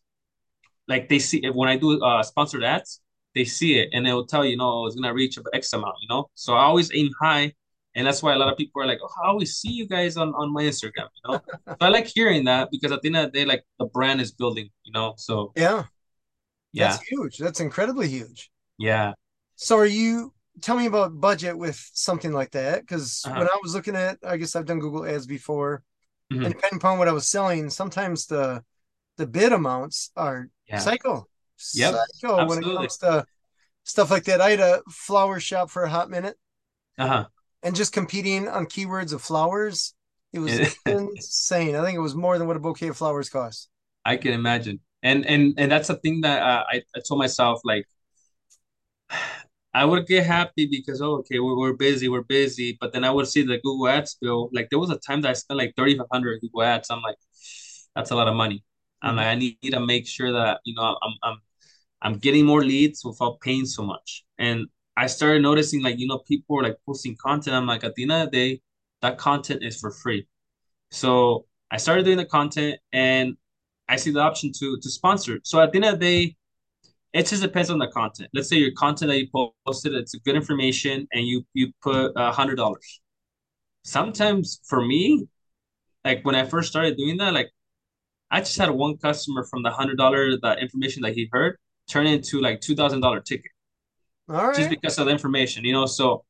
like they see when I do uh sponsored ads, they see it and they will tell you, you know, it's gonna reach X amount, you know. So I always aim high And that's why a lot of people are like, oh, I always see you guys on, on my Instagram, you know? so I like hearing that because at the end of the day, like the brand is building, you know? So yeah. Yeah. That's huge. That's incredibly huge. Yeah. So are you tell me about budget with something like that? Because Uh-huh. when I was looking at I guess I've done Google ads before. Mhm. And depending upon what I was selling, sometimes the the bid amounts are Yeah. psycho. Yep, Psycho when it comes to stuff like that. I had a flower shop for a hot minute Uh-huh. And just competing on keywords of flowers. It was insane. I think it was more than what a bouquet of flowers cost. I can imagine. And and and that's the thing that uh, I, I told myself like I would get happy because oh okay we're, we're busy we're busy but then I would see the Google Ads bill like there was a time that I spent like 3500 Google Ads I'm like that's a lot of money I'm like I need to make sure that you know I'm I'm I'm getting more leads without paying so much and I started noticing like you know people were like posting content I'm like at the end of the day that content is for free so I started doing the content and I see the option to to sponsor. So at the end of the day, it just depends on the content. Let's say your content that you posted, it's good information, and you you put a hundred dollars. Sometimes for me, like when I first started doing that, like I just had one customer from the hundred dollar the information that he heard turn into like two thousand dollar ticket All just because of the information, you know. So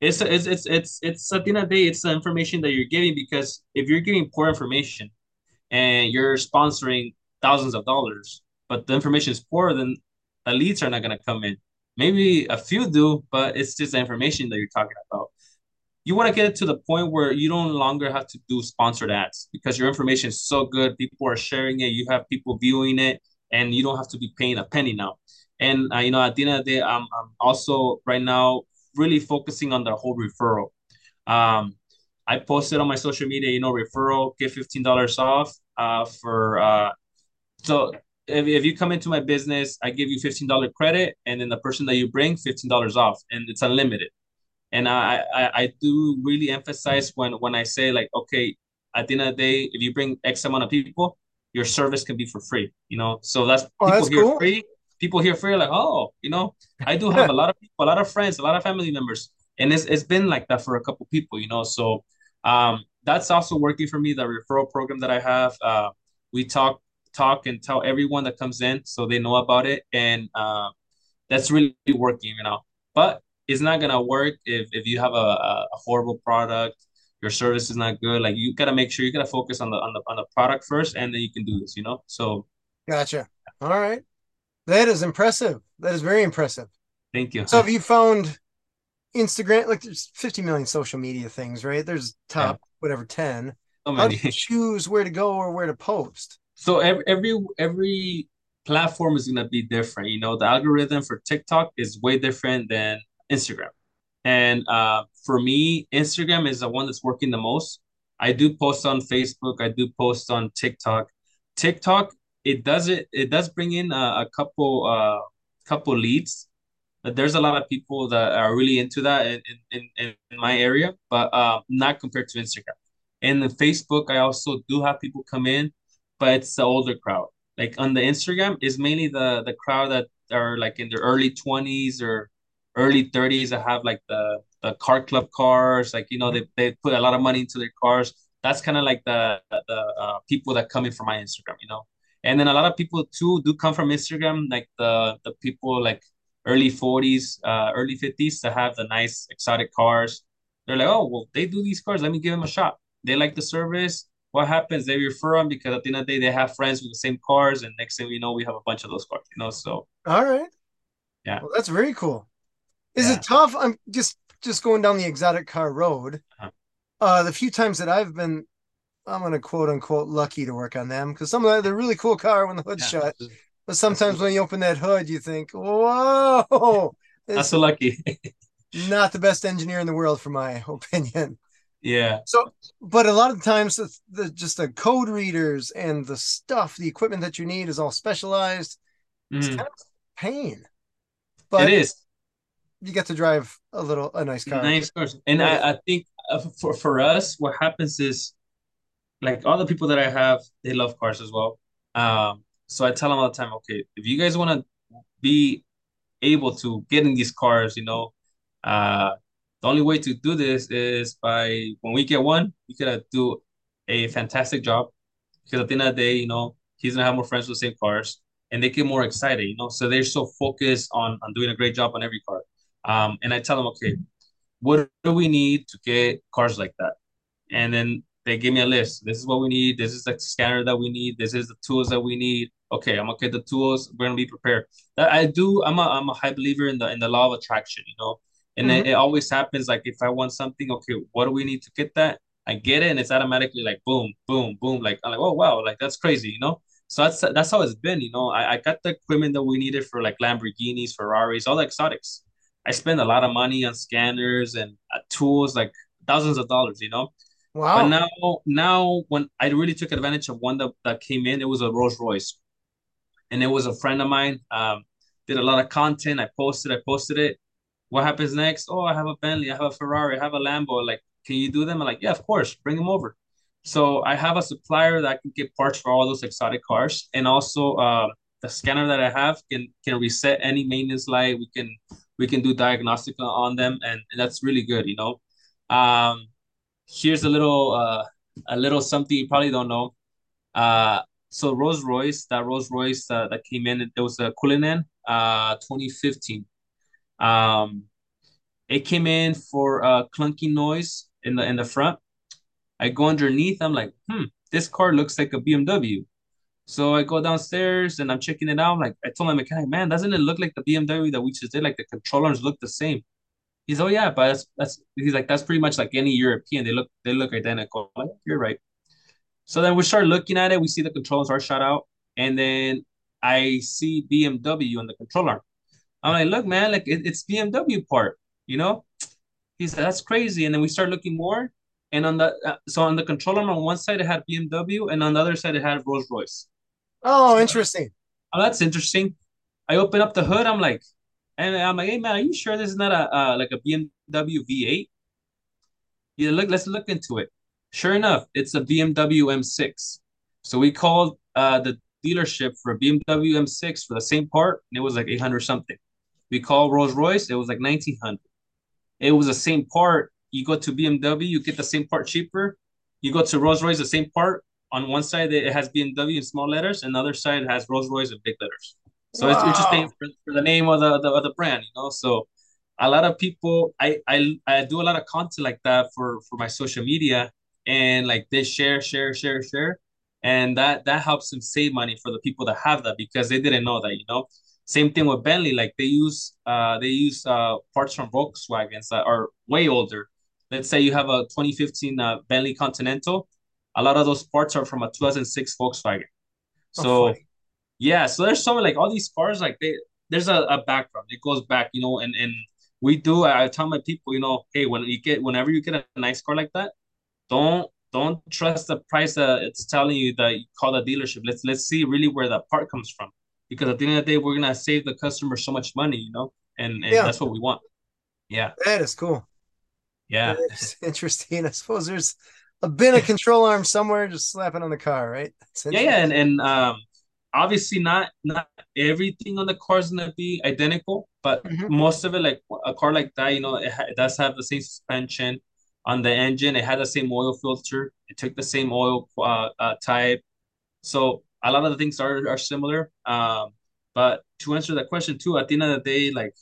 it's it's it's it's it's at the end of the day, it's the information that you're giving because if you're giving poor information and you're sponsoring thousands of dollars, but the information is poor, then the leads are not gonna come in. Maybe a few do, but it's just the information that you're talking about. You want to get it to the point where you don't longer have to do sponsored ads because your information is so good. People are sharing it. You have people viewing it, and you don't have to be paying a penny now. And uh, you know, at the end of the day, I'm I'm also right now really focusing on the whole referral. Um, I posted on my social media, you know, referral, get fifteen dollars off. Uh, for uh, so if, if you come into my business, I give you fifteen dollar credit, and then the person that you bring fifteen dollars off, and it's unlimited. And I, I I do really emphasize when when I say like, okay, at the end of the day, if you bring X amount of people, your service can be for free. You know, so that's Oh, people that's here cool. free. People here are like, oh, you know, I do have a lot of people, a lot of friends, a lot of family members, and it's it's been like that for a couple people. You know, so um, that's also working for me. The referral program that I have, uh, we talk talk and tell everyone that comes in so they know about it, and uh, that's really working, you know. But it's not gonna work if if you have a, a, a horrible product, your service is not good. Like you gotta make sure you gotta focus on the on the on the product first, and then you can do this, you know. So Gotcha. All right. That is impressive. That is very impressive. thank you. So have you found Instagram like there's 50 million social media things, right? There's top whatever 10. so How do you choose where to go or where to post? So every every every platform is gonna be different. You know, the algorithm for TikTok is way different than Instagram. And uh, for me, Instagram is the one that's working the most. I do post on Facebook. I do post on TikTok. TikTok, it does it. It does bring in a, a couple uh couple leads. There's a lot of people that are really into that in in, in, my area, but uh, not compared to Instagram. And the Facebook, I also do have people come in, but it's the older crowd. Like on the Instagram is mainly the the crowd that are like in their early 20s or early 30s that have like the the car club cars, like you know, they, they put a lot of money into their cars. That's kind of like the the uh, people that come in from my Instagram, you know. And then a lot of people too do come from Instagram, like the the people like early 40s, uh, early 50s that have the nice exotic cars. They're like, oh, well, they do these cars. Let me give them a shot. They like the service. What happens? They refer them because at the end of the day, they have friends with the same cars. And next thing we know, we have a bunch of those cars, you know? So, All right. Yeah. Well, that's very cool. Is Yeah. it tough? I'm just just going down the exotic car road. Uh-huh. Uh the few times that I've been I'm gonna quote unquote lucky to work on them because some of them they're really cool car when the hood's yeah. shut. But sometimes when you open that hood, you think, whoa, it's so lucky. not the best engineer in the world, for my opinion. yeah. So, but a lot of times, the, the just the code readers and the stuff, the equipment that you need is all specialized. It's Mhm. kind of a pain, but It is. you get to drive a little a nice car. Nice cars. And I, I think uh, for, for us, what happens is like all the people that I have, they love cars as well. Um, so I tell them all the time, okay, if you guys want to be able to get in these cars, you know, uh, The only way to do this is by when we get one, we gotta do a fantastic job because at the end of the day, you know, he's gonna have more friends with the same cars and they get more excited, you know. So they're so focused on on doing a great job on every car. Um, and I tell them, okay, what do we need to get cars like that? And then they give me a list. This is what we need. This is the scanner that we need. This is the tools that we need. Okay, I'm gonna get the tools. We're gonna be prepared. I do. I'm a I'm a high believer in the in the law of attraction. You know, and mm-hmm. it, it always happens. Like if I want something, okay, what do we need to get that? I get it, and it's automatically like boom, boom, boom. Like I'm like, oh wow, like that's crazy, you know. So that's that's how it's been, you know. I, I got the equipment that we needed for like Lamborghinis, Ferraris, all the exotics. I spend a lot of money on scanners and uh, tools, like thousands of dollars, you know. Wow. But now, now when I really took advantage of one that, that came in, it was a Rolls Royce, and it was a friend of mine. Um, did a lot of content. I posted, I posted it. What happens next? Oh, I have a Bentley, I have a Ferrari, I have a Lambo. Like, can you do them? I'm like, yeah, of course, bring them over. So I have a supplier that can get parts for all those exotic cars, and also uh, the scanner that I have can can reset any maintenance light. We can we can do diagnostic on them, and, and that's really good. You know, um, here's a little uh, a little something you probably don't know. Uh, so Rolls Royce, that Rolls Royce uh, that came in, it was a Cullinan, uh, 2015. Um, it came in for a clunky noise in the in the front. I go underneath. I'm like, hmm, this car looks like a BMW. So I go downstairs and I'm checking it out. Like, I told my mechanic, man, doesn't it look like the BMW that we just did? Like the controllers look the same. He's, oh yeah, but that's that's. He's like, that's pretty much like any European. They look they look identical. Like, you're right. So then we start looking at it. We see the controllers are shot out, and then I see BMW on the controller. I'm like, look, man, like it, it's BMW part, you know. He said that's crazy, and then we start looking more, and on the uh, so on the controller on one side it had BMW, and on the other side it had Rolls Royce. Oh, interesting. Oh, that's interesting. I open up the hood. I'm like, and I'm like, hey man, are you sure this is not a uh, like a BMW V8? Yeah, look, let's look into it. Sure enough, it's a BMW M6. So we called uh, the dealership for a BMW M6 for the same part, and it was like 800 something. We called Rolls Royce, it was like 1900. It was the same part. You go to BMW, you get the same part cheaper. You go to Rolls Royce, the same part. On one side, it has BMW in small letters, and the other side has Rolls Royce in big letters. So wow. it's interesting for, for, the name of the, the, of the brand, you know. So a lot of people, I, I I do a lot of content like that for for my social media, and like they share, share, share, share, and that that helps them save money for the people that have that because they didn't know that, you know. Same thing with Bentley, like they use uh they use uh parts from Volkswagens that are way older. Let's say you have a 2015 uh, Bentley Continental, a lot of those parts are from a 2006 Volkswagen. Oh, so. Oh, yeah, so there's some like all these cars like they there's a, a background. It goes back, you know, and and we do. I tell my people, you know, hey, when you get whenever you get a nice car like that, don't don't trust the price that it's telling you that you call the dealership. Let's let's see really where that part comes from, because at the end of the day, we're gonna save the customer so much money, you know, and, and yeah. that's what we want. Yeah, that is cool. Yeah, it's interesting. I suppose there's a bit of control arm somewhere just slapping on the car, right? Yeah, yeah, and and um, obviously not not everything on the car is gonna be identical, but mm-hmm. most of it, like a car like that, you know, it, ha- it, does have the same suspension on the engine. It had the same oil filter. It took the same oil uh, uh, type. So a lot of the things are are similar. Um, but to answer that question too, at the end of the day, like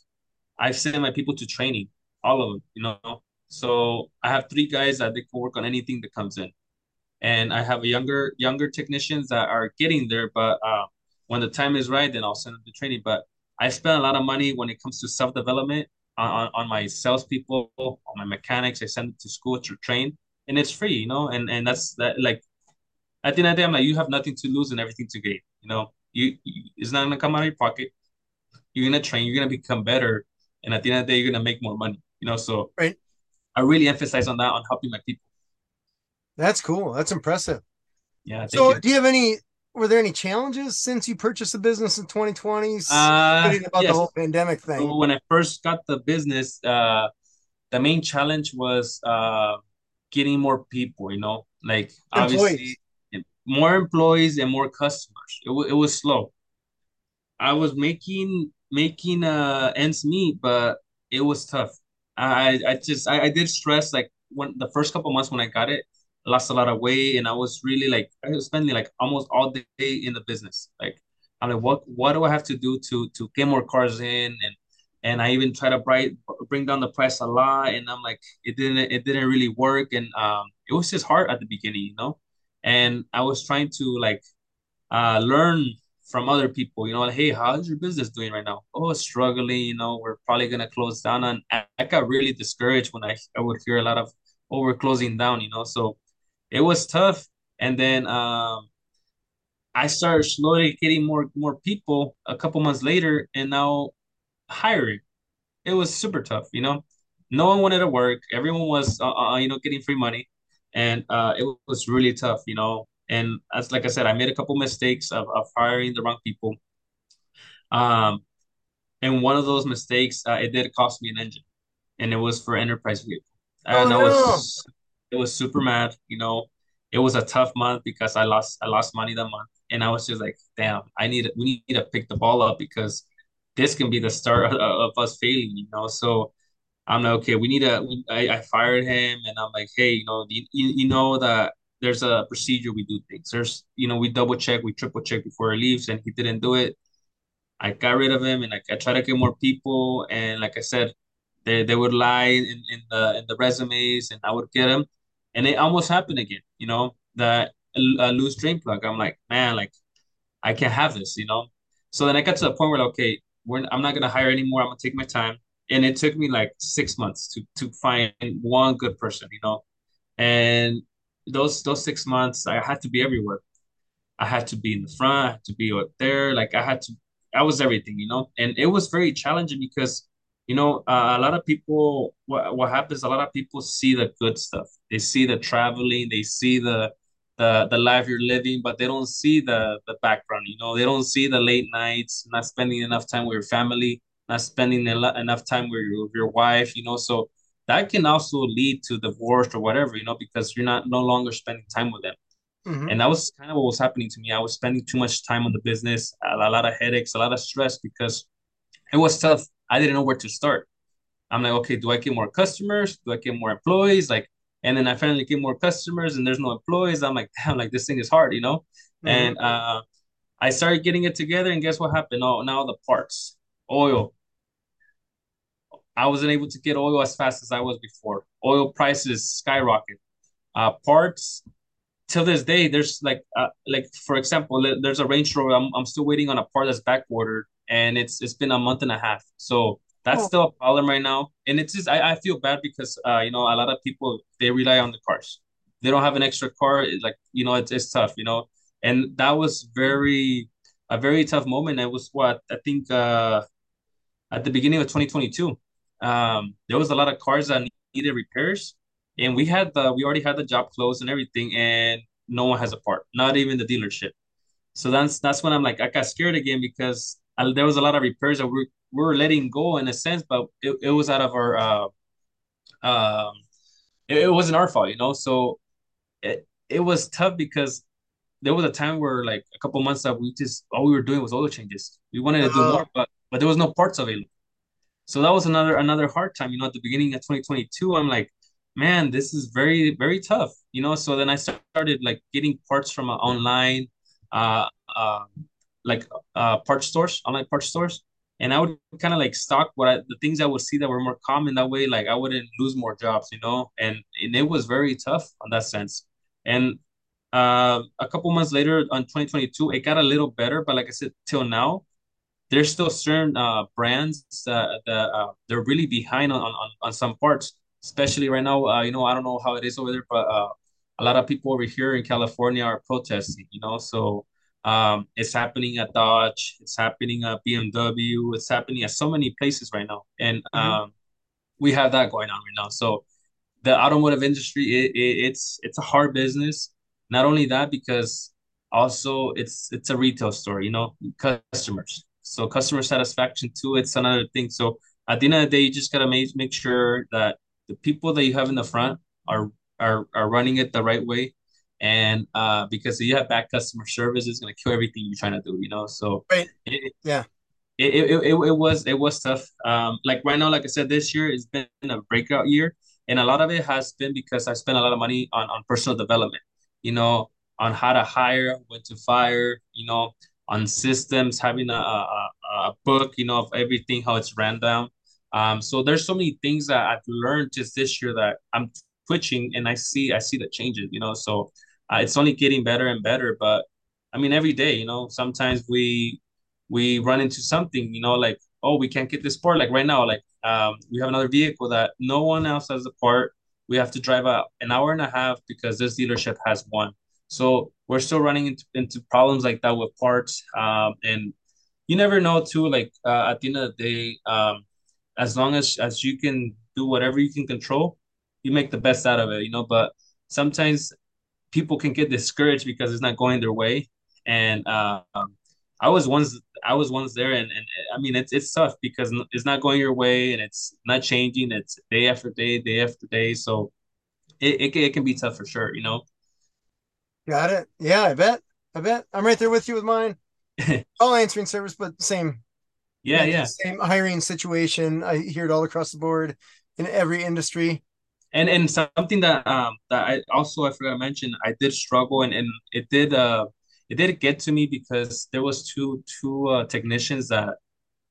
I've sent my people to training, all of them, you know. So I have three guys that they can work on anything that comes in and I have a younger younger technicians that are getting there. But uh, when the time is right, then I'll send them to training. But I spend a lot of money when it comes to self development on, on my salespeople, on my mechanics. I send them to school to train, and it's free, you know. And and that's that. Like at the end of the day, I'm like, you have nothing to lose and everything to gain. You know, you, you it's not gonna come out of your pocket. You're gonna train. You're gonna become better, and at the end of the day, you're gonna make more money. You know, so right. I really emphasize on that on helping my people. That's cool. That's impressive. Yeah. So, you. do you have any? Were there any challenges since you purchased the business in 2020? Uh, about yes. the whole pandemic thing. So when I first got the business, uh, the main challenge was uh, getting more people. You know, like employees. obviously more employees and more customers. It, w- it was slow. I was making making uh ends meet, but it was tough. I I just I, I did stress like when the first couple months when I got it, lost a lot of weight and I was really like I was spending like almost all day in the business. Like I'm like what what do I have to do to to get more cars in and and I even try to bright, bring down the price a lot and I'm like it didn't it didn't really work and um it was just hard at the beginning, you know. And I was trying to like uh learn from other people, you know, like, hey, how's your business doing right now? Oh, struggling, you know, we're probably gonna close down. And I, got really discouraged when I, I would hear a lot of, oh, we're closing down, you know. So it was tough. And then um I started slowly getting more more people a couple months later and now hiring. It was super tough, you know. No one wanted to work. Everyone was uh, uh, you know, getting free money. And uh it was really tough, you know and as like I said, I made a couple mistakes of, of hiring the wrong people. Um, and one of those mistakes, uh, it did cost me an engine, and it was for enterprise vehicle. And oh, was, it was super mad. You know, it was a tough month because I lost, I lost money that month, and I was just like, damn, I need, we need to pick the ball up because this can be the start of, of us failing. You know, so I'm like, okay, we need to. I, I fired him, and I'm like, hey, you know, you, you know that there's a procedure we do things. There's, you know, we double check, we triple check before he leaves, and he didn't do it. I got rid of him, and like I try to get more people, and like I said, they they would lie in, in the in the resumes, and I would get them, and it almost happened again. You know, the a, loose drain plug. I'm like, man, like I can't have this. You know, so then I got to the point where okay, we're, I'm not gonna hire anymore. I'm gonna take my time, and it took me like six months to to find one good person. You know, and those those six months, I had to be everywhere. I had to be in the front, I had to be out there. Like I had to, I was everything, you know. And it was very challenging because, you know, uh, a lot of people. What what happens? A lot of people see the good stuff. They see the traveling. They see the the the life you're living, but they don't see the the background. You know, they don't see the late nights, not spending enough time with your family, not spending enough time with your, with your wife. You know, so that can also lead to divorce or whatever, you know, because you're not no longer spending time with them. Mm-hmm. And that was kind of what was happening to me. I was spending too much time on the business, a, a lot of headaches, a lot of stress because it was tough. I didn't know where to start. I'm like, okay, do I get more customers? Do I get more employees? Like, and then I finally get more customers and there's no employees. I'm like, damn, like this thing is hard, you know? Mm-hmm. And uh, I started getting it together, and guess what happened? Oh, now the parts, oil, I wasn't able to get oil as fast as I was before. Oil prices skyrocket. Uh, parts till this day, there's like uh, like for example, there's a Range Rover. I'm, I'm still waiting on a part that's back ordered, and it's it's been a month and a half. So that's oh. still a problem right now. And it's just I, I feel bad because uh you know a lot of people they rely on the cars. They don't have an extra car. Like you know it's it's tough. You know, and that was very a very tough moment. It was what I think uh at the beginning of 2022 um, there was a lot of cars that needed repairs, and we had the we already had the job closed and everything, and no one has a part, not even the dealership. So that's that's when I'm like I got scared again because I, there was a lot of repairs that we we were letting go in a sense, but it, it was out of our uh, um, it, it wasn't our fault, you know. So it it was tough because there was a time where like a couple months that we just all we were doing was oil changes. We wanted to do uh-huh. more, but but there was no parts available. So that was another another hard time. You know, at the beginning of 2022, I'm like, man, this is very very tough. You know, so then I started like getting parts from uh, online, uh, uh, like uh, parts stores, online parts stores, and I would kind of like stock what I, the things I would see that were more common. That way, like I wouldn't lose more jobs. You know, and and it was very tough on that sense. And uh, a couple months later, on 2022, it got a little better. But like I said, till now, there's still certain uh, brands that, that uh, they're really behind on, on, on some parts, especially right now. Uh, you know, I don't know how it is over there, but uh, a lot of people over here in California are protesting, you know, so um, it's happening at Dodge, it's happening at BMW, it's happening at so many places right now. And mm-hmm. um, we have that going on right now. So the automotive industry, it, it, it's it's a hard business. Not only that, because also it's it's a retail store, you know, customers so customer satisfaction too, it's another thing. So at the end of the day, you just gotta make make sure that the people that you have in the front are are are running it the right way. And uh, because you have bad customer service, it's gonna kill everything you're trying to do, you know. So right. It, yeah. it, it, it, it was it was tough. Um, like right now, like I said, this year it's been a breakout year, and a lot of it has been because I spent a lot of money on on personal development. You know, on how to hire, when to fire. You know, on systems, having a a, a book. You know, of everything how it's ran down. Um, so there's so many things that I've learned just this year that I'm twitching, and I see I see the changes. You know, so it's only getting better and better. But I mean, every day, you know, sometimes we we run into something, you know, like, oh, we can't get this part. Like right now, like um, we have another vehicle that no one else has the part. We have to drive a, an hour and a half because this dealership has one. So we're still running into, into problems like that with parts. Um, and you never know too, like uh, at the end of the day, um, as long as, as you can do whatever you can control, you make the best out of it, you know, but sometimes people can get discouraged because it's not going their way. And uh, I was once I was once there, and, and I mean it's it's tough because it's not going your way, and it's not changing. It's day after day, day after day. So it it, it can be tough for sure, you know. Got it. Yeah, I bet. I bet. I'm right there with you with mine. all answering service, but same. Yeah, yeah. Same hiring situation. I hear it all across the board in every industry. And and something that um that I also I forgot to mention, I did struggle and, and it did uh it did get to me because there was two two uh, technicians that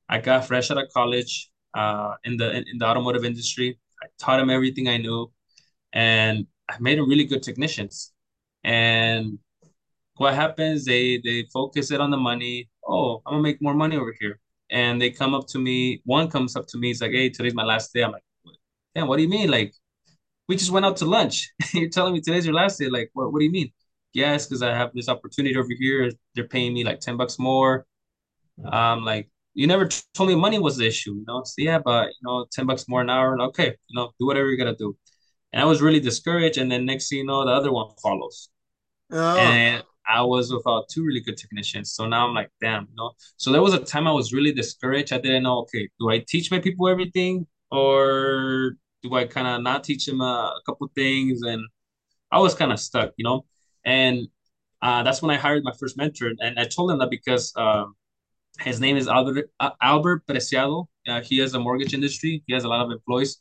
I got fresh out of college uh, in the in, the automotive industry. I taught them everything I knew, and I made them really good technicians. And what happens? They they focus it on the money. Oh, I'm gonna make more money over here. And they come up to me. One comes up to me. He's like, "Hey, today's my last day." I'm like, "Damn, what do you mean? Like, we just went out to lunch. You're telling me today's your last day? Like, what? What do you mean?" yes, because I have this opportunity over here. They're paying me like 10 bucks more. Um, like you never told me money was the issue, you know? So yeah, but you know, 10 bucks more an hour. Okay, you know, do whatever you gotta do. And I was really discouraged. And then next thing you know, the other one follows. Oh. And I was without two really good technicians. So now I'm like, damn, you know. So there was a time I was really discouraged. I didn't know, okay, do I teach my people everything or do I kind of not teach him a, a couple things? And I was kind of stuck, you know. And uh, that's when I hired my first mentor. And I told him that because um, his name is Albert uh, Albert Preciado. Uh, he has a mortgage industry. He has a lot of employees,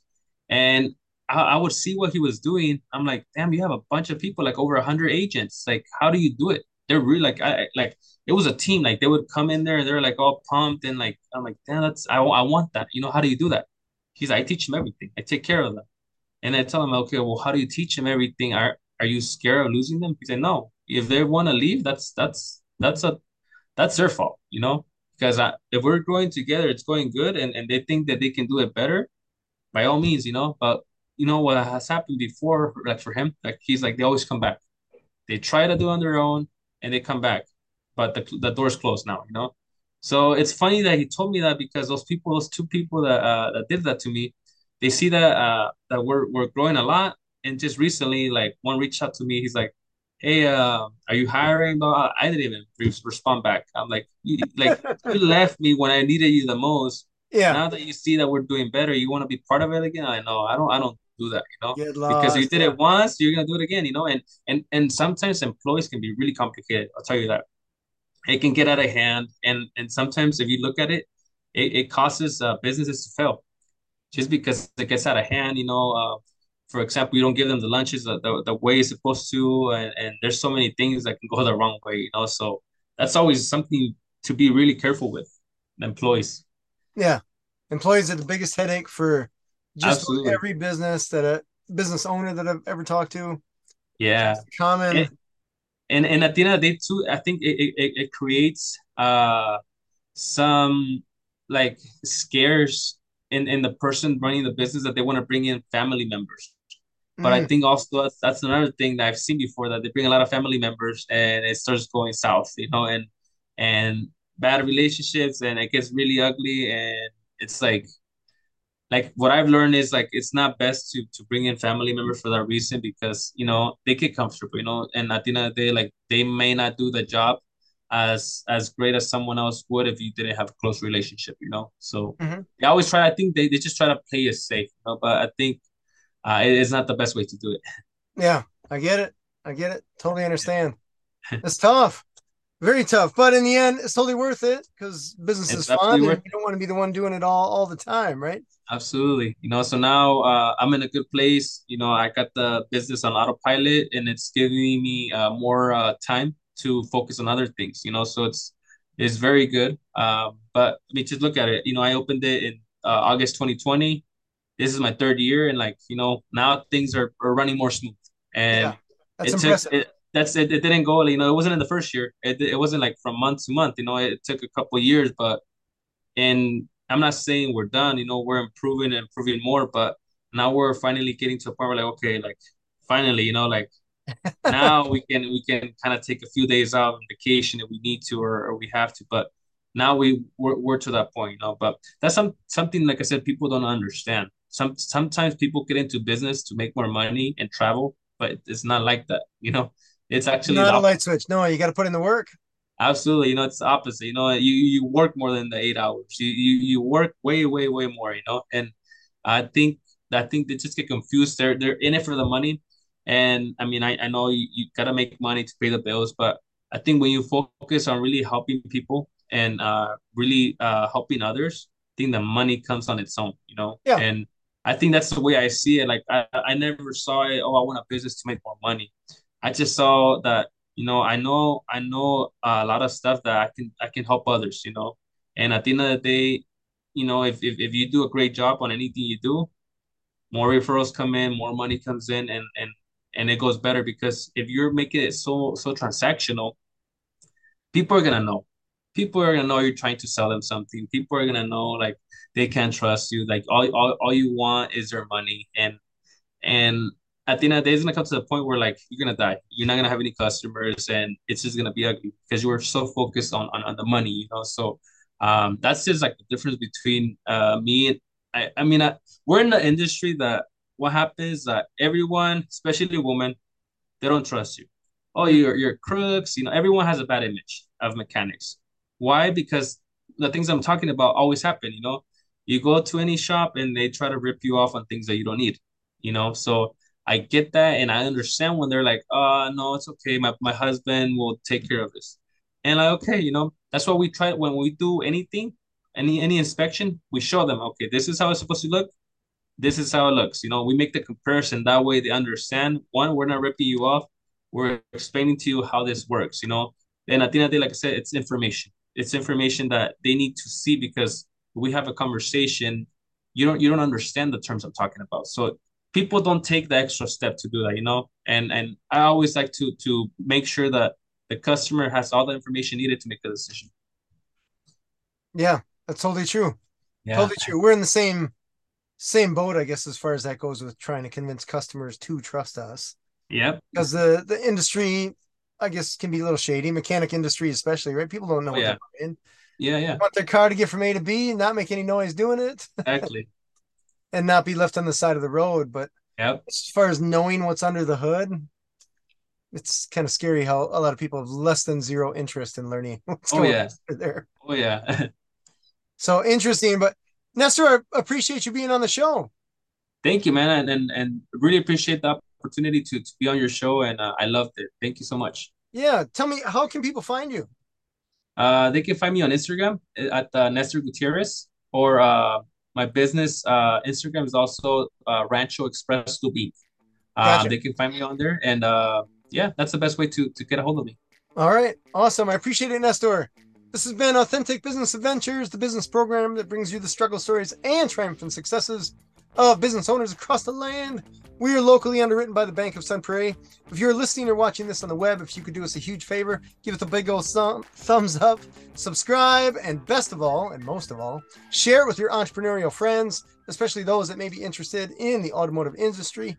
and I, I, would see what he was doing. I'm like, damn, you have a bunch of people, like over hundred agents. Like, how do you do it? They're really like, I like it was a team. Like they would come in there and they're like all pumped and like I'm like, damn, that's I, I want that. You know, how do you do that? Like, I teach him everything. I take care of them. And I tell him, okay, well, how do you teach him everything? Are are you scared of losing them? He said, no. If they want to leave, that's that's that's a that's their fault, you know. Because I, if we're growing together, it's going good, and and they think that they can do it better, by all means, you know. But you know what has happened before, like for him, like he's like they always come back. They try to do on their own, and they come back, but the the door's closed now, you know. So it's funny that he told me that because those people, those two people that uh, that did that to me, they see that uh, that we're we're growing a lot, and just recently, like one reached out to me. He's like, "Hey, uh, are you hiring?" I didn't even respond back. I'm like, you, like you left me when I needed you the most. Yeah. Now that you see that we're doing better, you want to be part of it again. I know. I don't. I don't do that. You know, because you did it once, you're gonna do it again. You know, and and and sometimes employees can be really complicated. I'll tell you that. It can get out of hand, and and sometimes if you look at it, it, it causes uh, businesses to fail, just because it gets out of hand. You know. Uh, for example, you don't give them the lunches the, the, the way it's supposed to, and, and there's so many things that can go the wrong way, you know. So that's always something to be really careful with employees. Yeah, employees are the biggest headache for just Absolutely. every business that a business owner that I've ever talked to. Yeah, common. And, and, and at the end of the day, too, I think it it, it creates uh some like scares in in the person running the business that they want to bring in family members but mm. I think also that's, that's another thing that I've seen before that they bring a lot of family members and it starts going south, you know, and and bad relationships and it gets really ugly and it's like like what I've learned is like it's not best to to bring in family members for that reason because you know they get comfortable, you know, and at the end of the day, like they may not do the job as as great as someone else would if you didn't have a close relationship, you know. So mm-hmm. I always try. I think they, they just try to play it safe, you know, but I think uh, it is not the best way to do it. Yeah, I get it. I get it. Totally understand. it's tough. Very tough, but in the end, it's totally worth it because business It's is fun, and you don't want to be the one doing it all all the time, right? Absolutely. You know, so now uh, I'm in a good place. You know, I got the business on autopilot and it's giving me uh, more uh, time to focus on other things, you know, so it's it's very good. Um, but I mean, just look at it. You know, I opened it in uh, August 2020. This is my third year, and like, you know, now things are, are running more smooth. And Yeah, that's it took impressive. it, that's it, it didn't go, you know, it wasn't in the first year. It, it wasn't like from month to month, you know, it took a couple of years, but and I'm not saying we're done, you know, we're improving and improving more, but now we're finally getting to a point where like, okay, like finally, you know, like now we can we can kind of take a few days off on vacation if we need to or, or we have to. But now we we're, we're to that point, you know. But that's some something like I said, people don't understand. Some sometimes people get into business to make more money and travel, but it's not like that, you know. It's actually Not a light switch. No, you got to put in the work. Absolutely, you know, it's opposite. You know, you you work more than the eight hours. You you you work way, way, way more, you know. And I think I think they just get confused. They're they're in it for the money. And I mean, I, I know you, you gotta make money to pay the bills, but I think when you focus on really helping people and uh really uh helping others, I think the money comes on its own, you know. Yeah, And I think that's the way I see it. Like I, I never saw it, oh, I want a business to make more money. I just saw that you know i know i know a lot of stuff that i can i can help others you know? And at the end of the day you know if, if if you do a great job on anything you do more referrals come in more money comes in and and and it goes better because if you're making it so so transactional people are gonna know. People are gonna know you're trying to sell them something. People are gonna know like they can't trust you. Like all all, all you want is their money. And and at the end of the day, it's gonna come to the point where like you're gonna die. You're not gonna have any customers, and it's just gonna be ugly because you were so focused on on, on the money, you know. So um, that's just like the difference between uh me and I. I mean, I, we're in the industry that what happens that everyone, especially women, they don't trust you. Oh, you're you're crooks. You know, everyone has a bad image of mechanics. Why? Because the things I'm talking about always happen. You know, you go to any shop and they try to rip you off on things that you don't need. You know, so I get that and I understand when they're like, oh no, it's okay. My my husband will take care of this." And like, okay, you know, that's what we try when we do anything, any any inspection, we show them, okay, this is how it's supposed to look this is how it looks. You know, we make the comparison that way they understand. One, we're not ripping you off. We're explaining to you how this works, you know. And at the end of the day, like I said, it's information. It's information that they need to see because we have a conversation. You don't you don't understand the terms I'm talking about. So people don't take the extra step to do that, you know. And and I always like to to make sure that the customer has all the information needed to make a decision. yeah, that's totally true. Yeah. Totally true. We're in the same same boat, I guess, as far as that goes with trying to convince customers to trust us. Yep. Because the the industry, I guess, can be a little shady. Mechanic industry, especially, right? People don't know Oh what yeah. they're buying. Yeah. Yeah. Want their car to get from A to B and not make any noise doing it Exactly. And not be left on the side of the road. But Yep. as far as knowing what's under the hood, it's kind of scary how a lot of people have less than zero interest in learning what's Oh going yeah. on there. Oh yeah. So interesting. But Nestor, I appreciate you being on the show. Thank you, man, and and, and really appreciate the opportunity to, to be on your show, and uh, I loved it. Thank you so much. Yeah. Tell me, how can people find you? Uh, they can find me on Instagram at uh, Nestor Gutierrez, or uh, my business uh, Instagram is also uh, Rancho Express Lubin. Um, Gotcha. they can find me on there, and uh, yeah, that's the best way to to get a hold of me. All right. Awesome. I appreciate it, Nestor. This has been Authentic Business Adventures, the business program that brings you the struggle stories and triumphant successes of business owners across the land. We are locally underwritten by the Bank of Sun Prairie. If you're listening or watching this on the web, if you could do us a huge favor, give us a big old thumb, thumbs up, subscribe, and best of all, and most of all, share it with your entrepreneurial friends, especially those that may be interested in the automotive industry.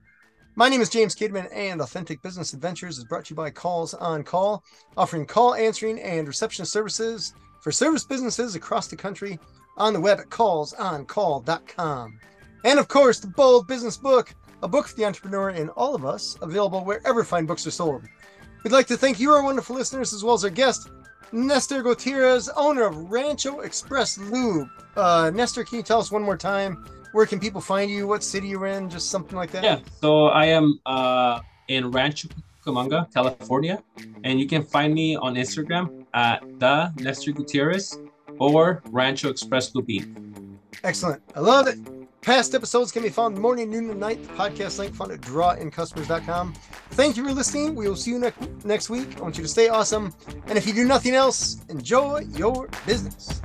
My name is James Kademan, and Authentic Business Adventures is brought to you by Calls on Call, offering call answering and reception services for service businesses across the country on the web at callsoncall.com. And of course, the Bold Business Book, a book for the entrepreneur in all of us, available wherever fine books are sold. We'd like to thank you, our wonderful listeners, as well as our guest, Nestor Gutierrez, owner of Rancho Express Lube. Uh, Nestor, can you tell us one more time where can people find you? What city you're in? Just something like that. Yeah, so I am uh, in Rancho Cucamonga, California, and you can find me on Instagram at the Nestor Gutierrez or Rancho Express Lupin. Excellent. I love it. Past episodes can be found morning, noon, and night. The podcast link found at drawInCustomers.com. Thank you for listening. We will see you ne- next week. I want you to stay awesome. And if you do nothing else, enjoy your business.